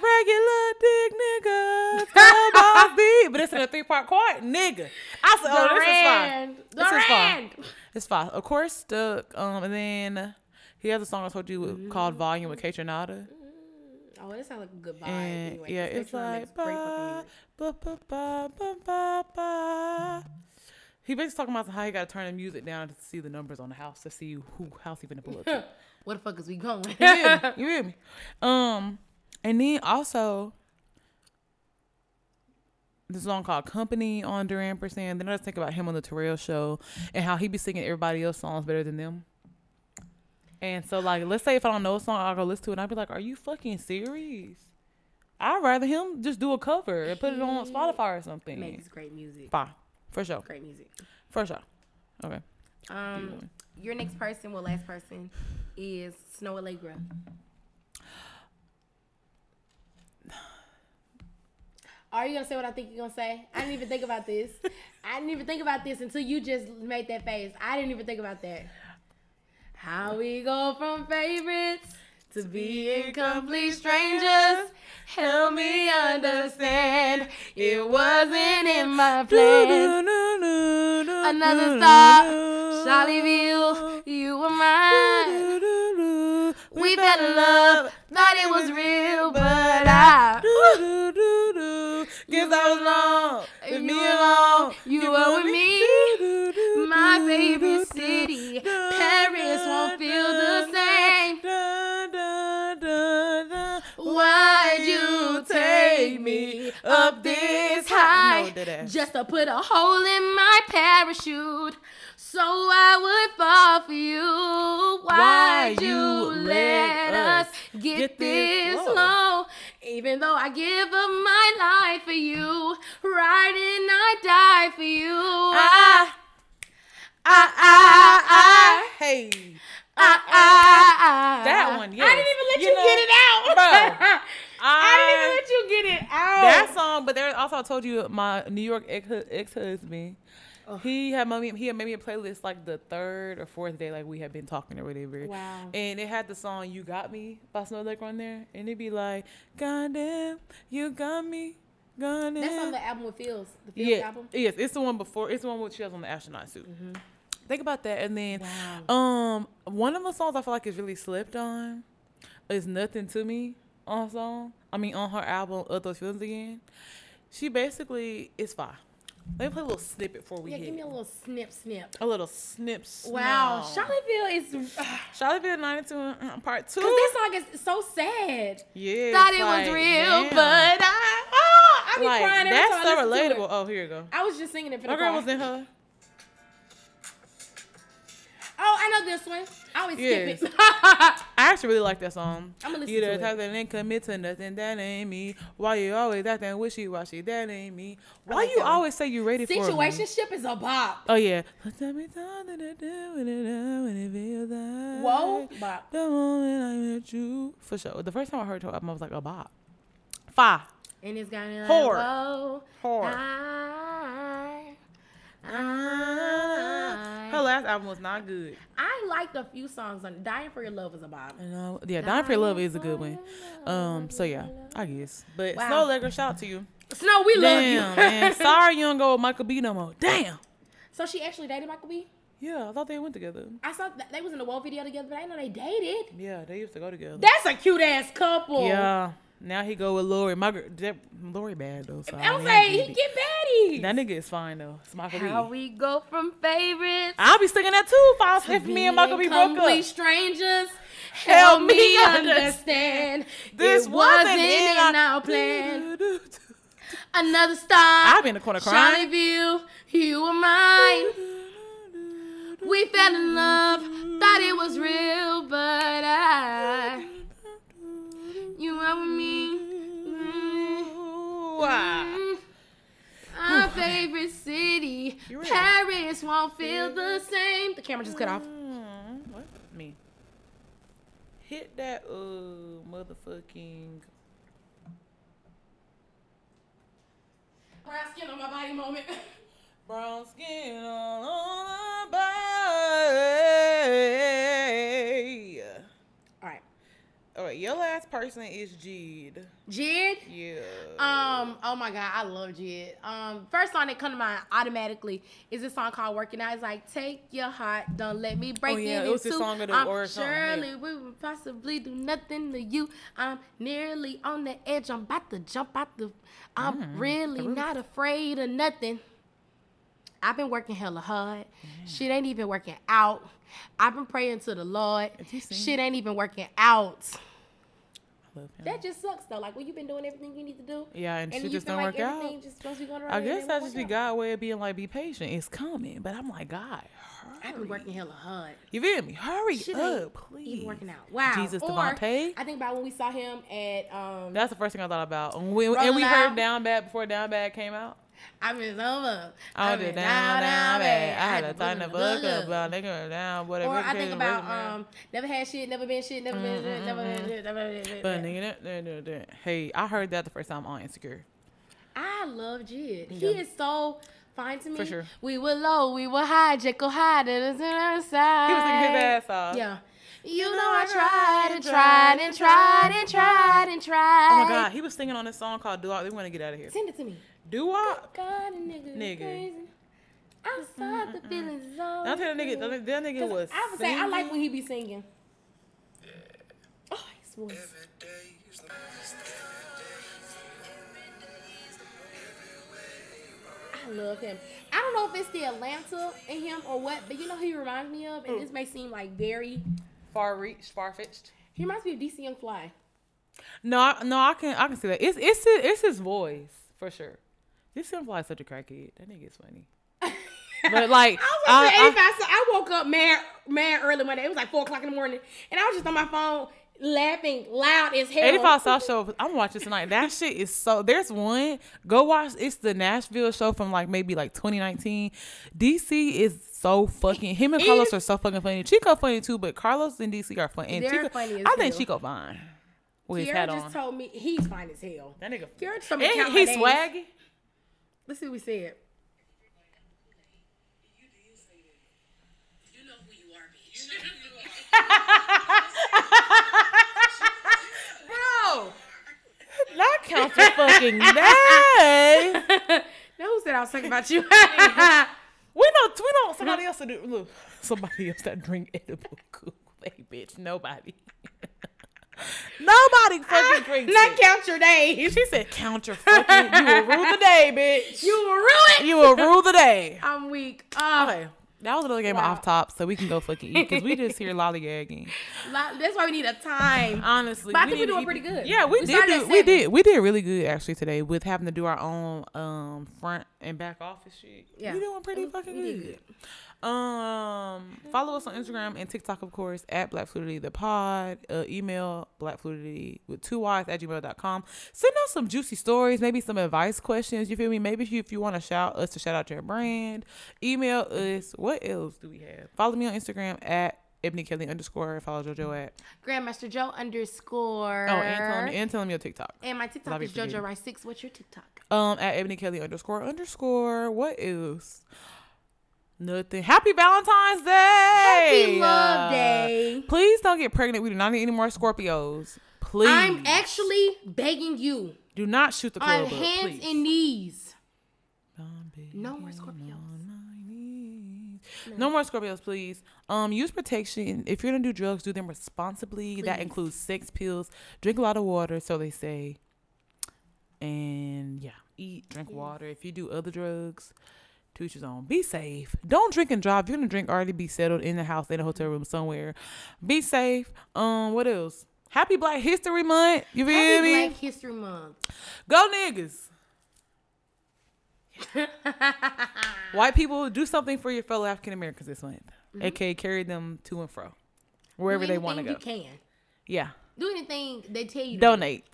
Regular dick niggas go balls deep, but it's in a three part chord, nigga. I said, oh, this is fine. Durand. This is fine. It's fine. Of course, stuck. Um, and then he has a song I told you Mm-hmm. called Volume with Kate Renata. Oh, that sounds like a good vibe. And anyway, yeah, it's like makes great fucking ba, ba, ba, ba, ba, ba, ba. He basically talking about how he got to turn the music down to see the numbers on the house to see who house he finna pull up. to. Where the fuck is we going? You hear me? You hear me? Um, and then also this song called "Company" on Duran Percent. Then I just think about him on the Terrell show and how he be singing everybody else songs better than them. And so, like, let's say if I don't know a song, I'll go listen to it and I'll be like, "Are you fucking serious?" I'd rather him just do a cover and put it on Spotify or something. Makes great music. Fine, for sure, Great music. for sure. Okay. Um, your next person, well, last person, is Snoh Aalegra. Are you gonna say what I think you're gonna say? I didn't even think about this. I didn't even think about this until you just made that face. I didn't even think about that. How we go from favorites to being complete strangers. Help me understand. It wasn't in my plan. Another star, Charlottesville, you were mine. We fell in love, thought it was real, but I. Guess I was wrong. Leave me alone. you were with me. My favorite take me up this high just to put a hole in my parachute so I would fall for you? Why'd you let us get this low? Even though I give up my life for you, right and I die for you. I, I, I, I. Hey. I, I, I, That one, yeah. I didn't even let You you, know, get it out. bro, I didn't even let you get it out. that song, but there also I told you my New York ex husband. He had made me he had made me a playlist like the third or fourth day like we had been talking or whatever. Wow. And it had the song "You Got Me" by Snow Lake on there, and it'd be like, "Goddamn, you got me, goddamn." That's on the album with Feels. The Feels yeah, album. yes, it's the one before. It's the one with she has on the astronaut suit. Think about that, and then Wow. um, one of the songs I feel like is really slept on is "Nothing to Me" on song. I mean, on her album "Ugh, Those Feelings Again." She basically is fine. Let me play a little snippet before we Yeah, hit. give me a little snip, snip. a little snip. Snap. Wow, Charlottesville is. Cause Charlottesville 92 uh, part two. Because this song is so sad. yeah, Thought it like, was real, but I. Oh, I be like crying every that's so relatable. Oh, here you go. I was just singing it for the My girl cry. was in her. Oh, I know this one. I always Yes. skip it. I actually really like that song. I'ma listen you to it. type that ain't commit to nothing that ain't me. Why you always acting wishy washy? That ain't me. Why like you that always say you're ready for me? Situationship is a bop. Oh yeah. Tell me something to do with it now when it feels like Whoa, bop. The moment I met you, for sure. The first time I heard her album, I was like, a bop. Five. And it's got like, Whore. whoa, Whore. I, I, ah. Her last album was not good. I liked a few songs on Dying for Your Love was a bop. You know, yeah, Dying for Your Love is a good one. Um, so yeah, I guess. But Wow. Snoh Aalegra, shout out to you. Snow, we love Damn, you. man. Sorry you don't go with Michael B no more. Damn. So she actually dated Michael B? Yeah, I thought they went together. I saw that they was in the wall video together, but I didn't know they dated. Yeah, they used to go together. That's a cute ass couple. yeah. Now he go with Lori. My that, Lori bad though. So I was like, he get baddies. That nigga is fine though. It's Michael How B. we go from favorites I'll be singing that too if, if me and Michael B broke up. strangers. Help Help me understand. This it wasn't in our- plan. Another star. I'll be in the corner crying. Charlottesville, you were mine. We fell in love, thought it was real, but I, you with me. Mm. Our favorite city? Paris won't feel the same. The camera just cut off. Mm, What? Me. Hit that uh motherfucking Brown skin on my body moment. brown skin on my body. All right, your last person is Jid. Jid. Yeah. Um, oh my god, I love Jid. Um, first song that come to mind automatically is this song called "Working Out." It's like, "Take your heart, don't let me break Oh, yeah, it it was the song of the- I'm or song, yeah. surely we would possibly do nothing to you. I'm nearly on the edge. I'm about to jump out the. I'm Mm, really not afraid of nothing. I've been working hella hard. Shit ain't even working out. I've been praying to the Lord. Shit ain't even working out. I love him. That just sucks though. Like when you've been doing everything you need to do. Yeah, and, And shit just don't like work out. just supposed to be going. I guess it that just be. God way of being like, be patient. It's coming, but I'm like, God, I've been working hella hard. You feel me? Hurry Shit up, please. Even working out. Wow. Jesus or, Devontae. I think about when we saw him at um. That's the first thing I thought about. And we, and we heard Down Bad before Down Bad came out. I've been over. I I've was been down, down bad. I had to to tighten the fuck up, but nigga down, whatever. Or I think about um, never had shit, never been shit, never been shit, never been shit, never been shit. But nigga, hey, I heard that the first time on Insecure. I love Jid. He is so fine to me. For sure. We were low, we were high, Jekyll high, to the side. He was singing his ass off. Yeah. You know I tried and tried and tried and tried and tried. Oh my god, he was singing on this song called "Do I." We want to get out of here. Send it to me. Do I? God, a nigga, Nigga. crazy. Outside the feelings zone. I'll tell that nigga. That, that nigga was. I would say I like singing. when he be singing. Yeah. Oh, his voice. I love him. I don't know if it's the Atlanta in him or what, but you know who he reminds me of, and this may seem like very. far reached, far fetched. He reminds me of DC Young Fly. No, I, no, I can I can see that. It's it's his, it's his voice for sure. This simple like such a crackhead. That nigga is funny. But like, I was I- watching I- 85, so I woke up mad, mad early one day. It was like 4 o'clock in the morning, and I was just on my phone laughing loud as hell. 85 South Show. I'm watching tonight. That shit is so. There's one. Go watch. It's the Nashville show from like maybe like 2019. DC is so fucking. Him and Karlous are so fucking funny. Chico funny too, but Karlous and DC are funny. And They're Chico, funny as I think hell. Chico fine with his Kiara hat just on. told me he's fine as hell. that nigga. Kiara just told me And he's swaggy. Let's see what we said. You know who you are, bitch. Bro, not count your fucking days. no, who said I was talking about you? We know, we know somebody else to do. Look, somebody else that drink edible Kool-Aid, bitch. Nobody. Nobody fucking drinks Not it. count your days. She said, "Count your fucking. You will rule the day, bitch. You will ruin. You will rule the day." I'm weak. Oh, Okay, that was another game Wow. off top, so we can go fucking eat because we just here lollygagging. Lo- That's why we need a time. Honestly, But I we think we're doing pretty good. Yeah, we, We did. Do, we did. We did really good actually today with having to do our own um front and back office shit. Yeah. we doing pretty We- fucking did good. Um, follow us on Instagram and TikTok, of course, at Black Fluidity the Pod. Uh, email blackfluidity with two Y's at gmail.com. Send us some juicy stories, maybe some advice questions. You feel me? Maybe if you, if you want to shout us to shout out your brand, email us. What else do we have? Follow me on Instagram at Ebony Kelley underscore. Follow JoJo at. Grandmaster Jo underscore. Oh, and tell me, and tell me your TikTok. And my TikTok is JoJo Rice Six. What's your TikTok? Um, at Ebony Kelley underscore underscore. What else? Nothing. Happy Valentine's Day. Happy Love Uh, Day. Please don't get pregnant. We do not need any more Scorpios. Please. I'm actually begging you do not shoot the on hands please. and knees. No more Scorpios. knees. No more Scorpios, please. Um, use protection. If you're gonna do drugs, do them responsibly. That includes sex pills. Drink a lot of water, so they say. And yeah, eat, drink water. If you do other drugs, to each his own. Be safe. Don't drink and drive. If you're gonna drink, already be settled in the house, in a hotel room somewhere. Be safe. Um, what else? Happy Black History Month. You feel Happy me? Black History Month. Go niggas. White people do something for your fellow African Americans this month. aka carry them to and fro wherever they want to go. You can Yeah, do anything they tell you. donate.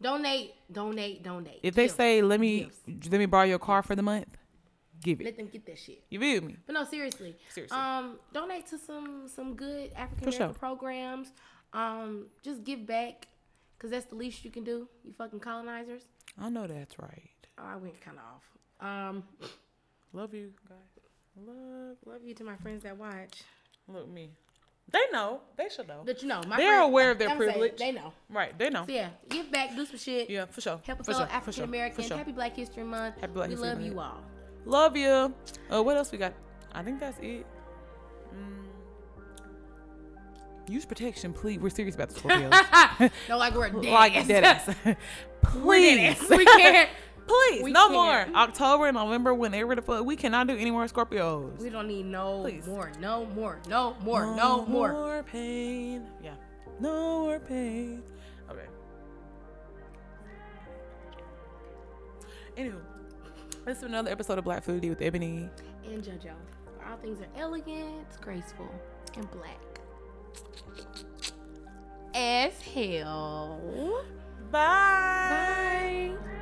donate, donate, donate. If they Give. say let me Gifts. let me borrow your car for the month, give it. let them get that shit. You feel me? But no, seriously. Seriously. Um, donate to some some good African For sure. American programs. Um, just give back, cause that's the least you can do. You fucking colonizers. I know that's right. Oh, I went kind of off. Um, Love you guys. Love love you to my friends that watch. look me. They know. They should know. That you know, my They're friends- aware of their I'm saying, privilege. They know. Right. They know. So yeah, give back, do some shit. Yeah, for sure. Help us for fellow sure. African sure, American. Sure. Happy Black History Month. Happy Black we History love Month. you all. Love you. Uh, what else we got? I think that's it. Mm. Use protection, please. We're serious about the Scorpios. no, like we're dead. like dead please. We can't. Please, We no can't. more. October, and November, whenever the fuck. We cannot do any more Scorpios. We don't need no Please. more, no more, no more, no, more. more pain. Yeah. No more pain. Okay. Anywho, this is another episode of Black Fluidity with Ebony. And JoJo. All things are elegant, graceful, and black. As hell. Bye. Bye.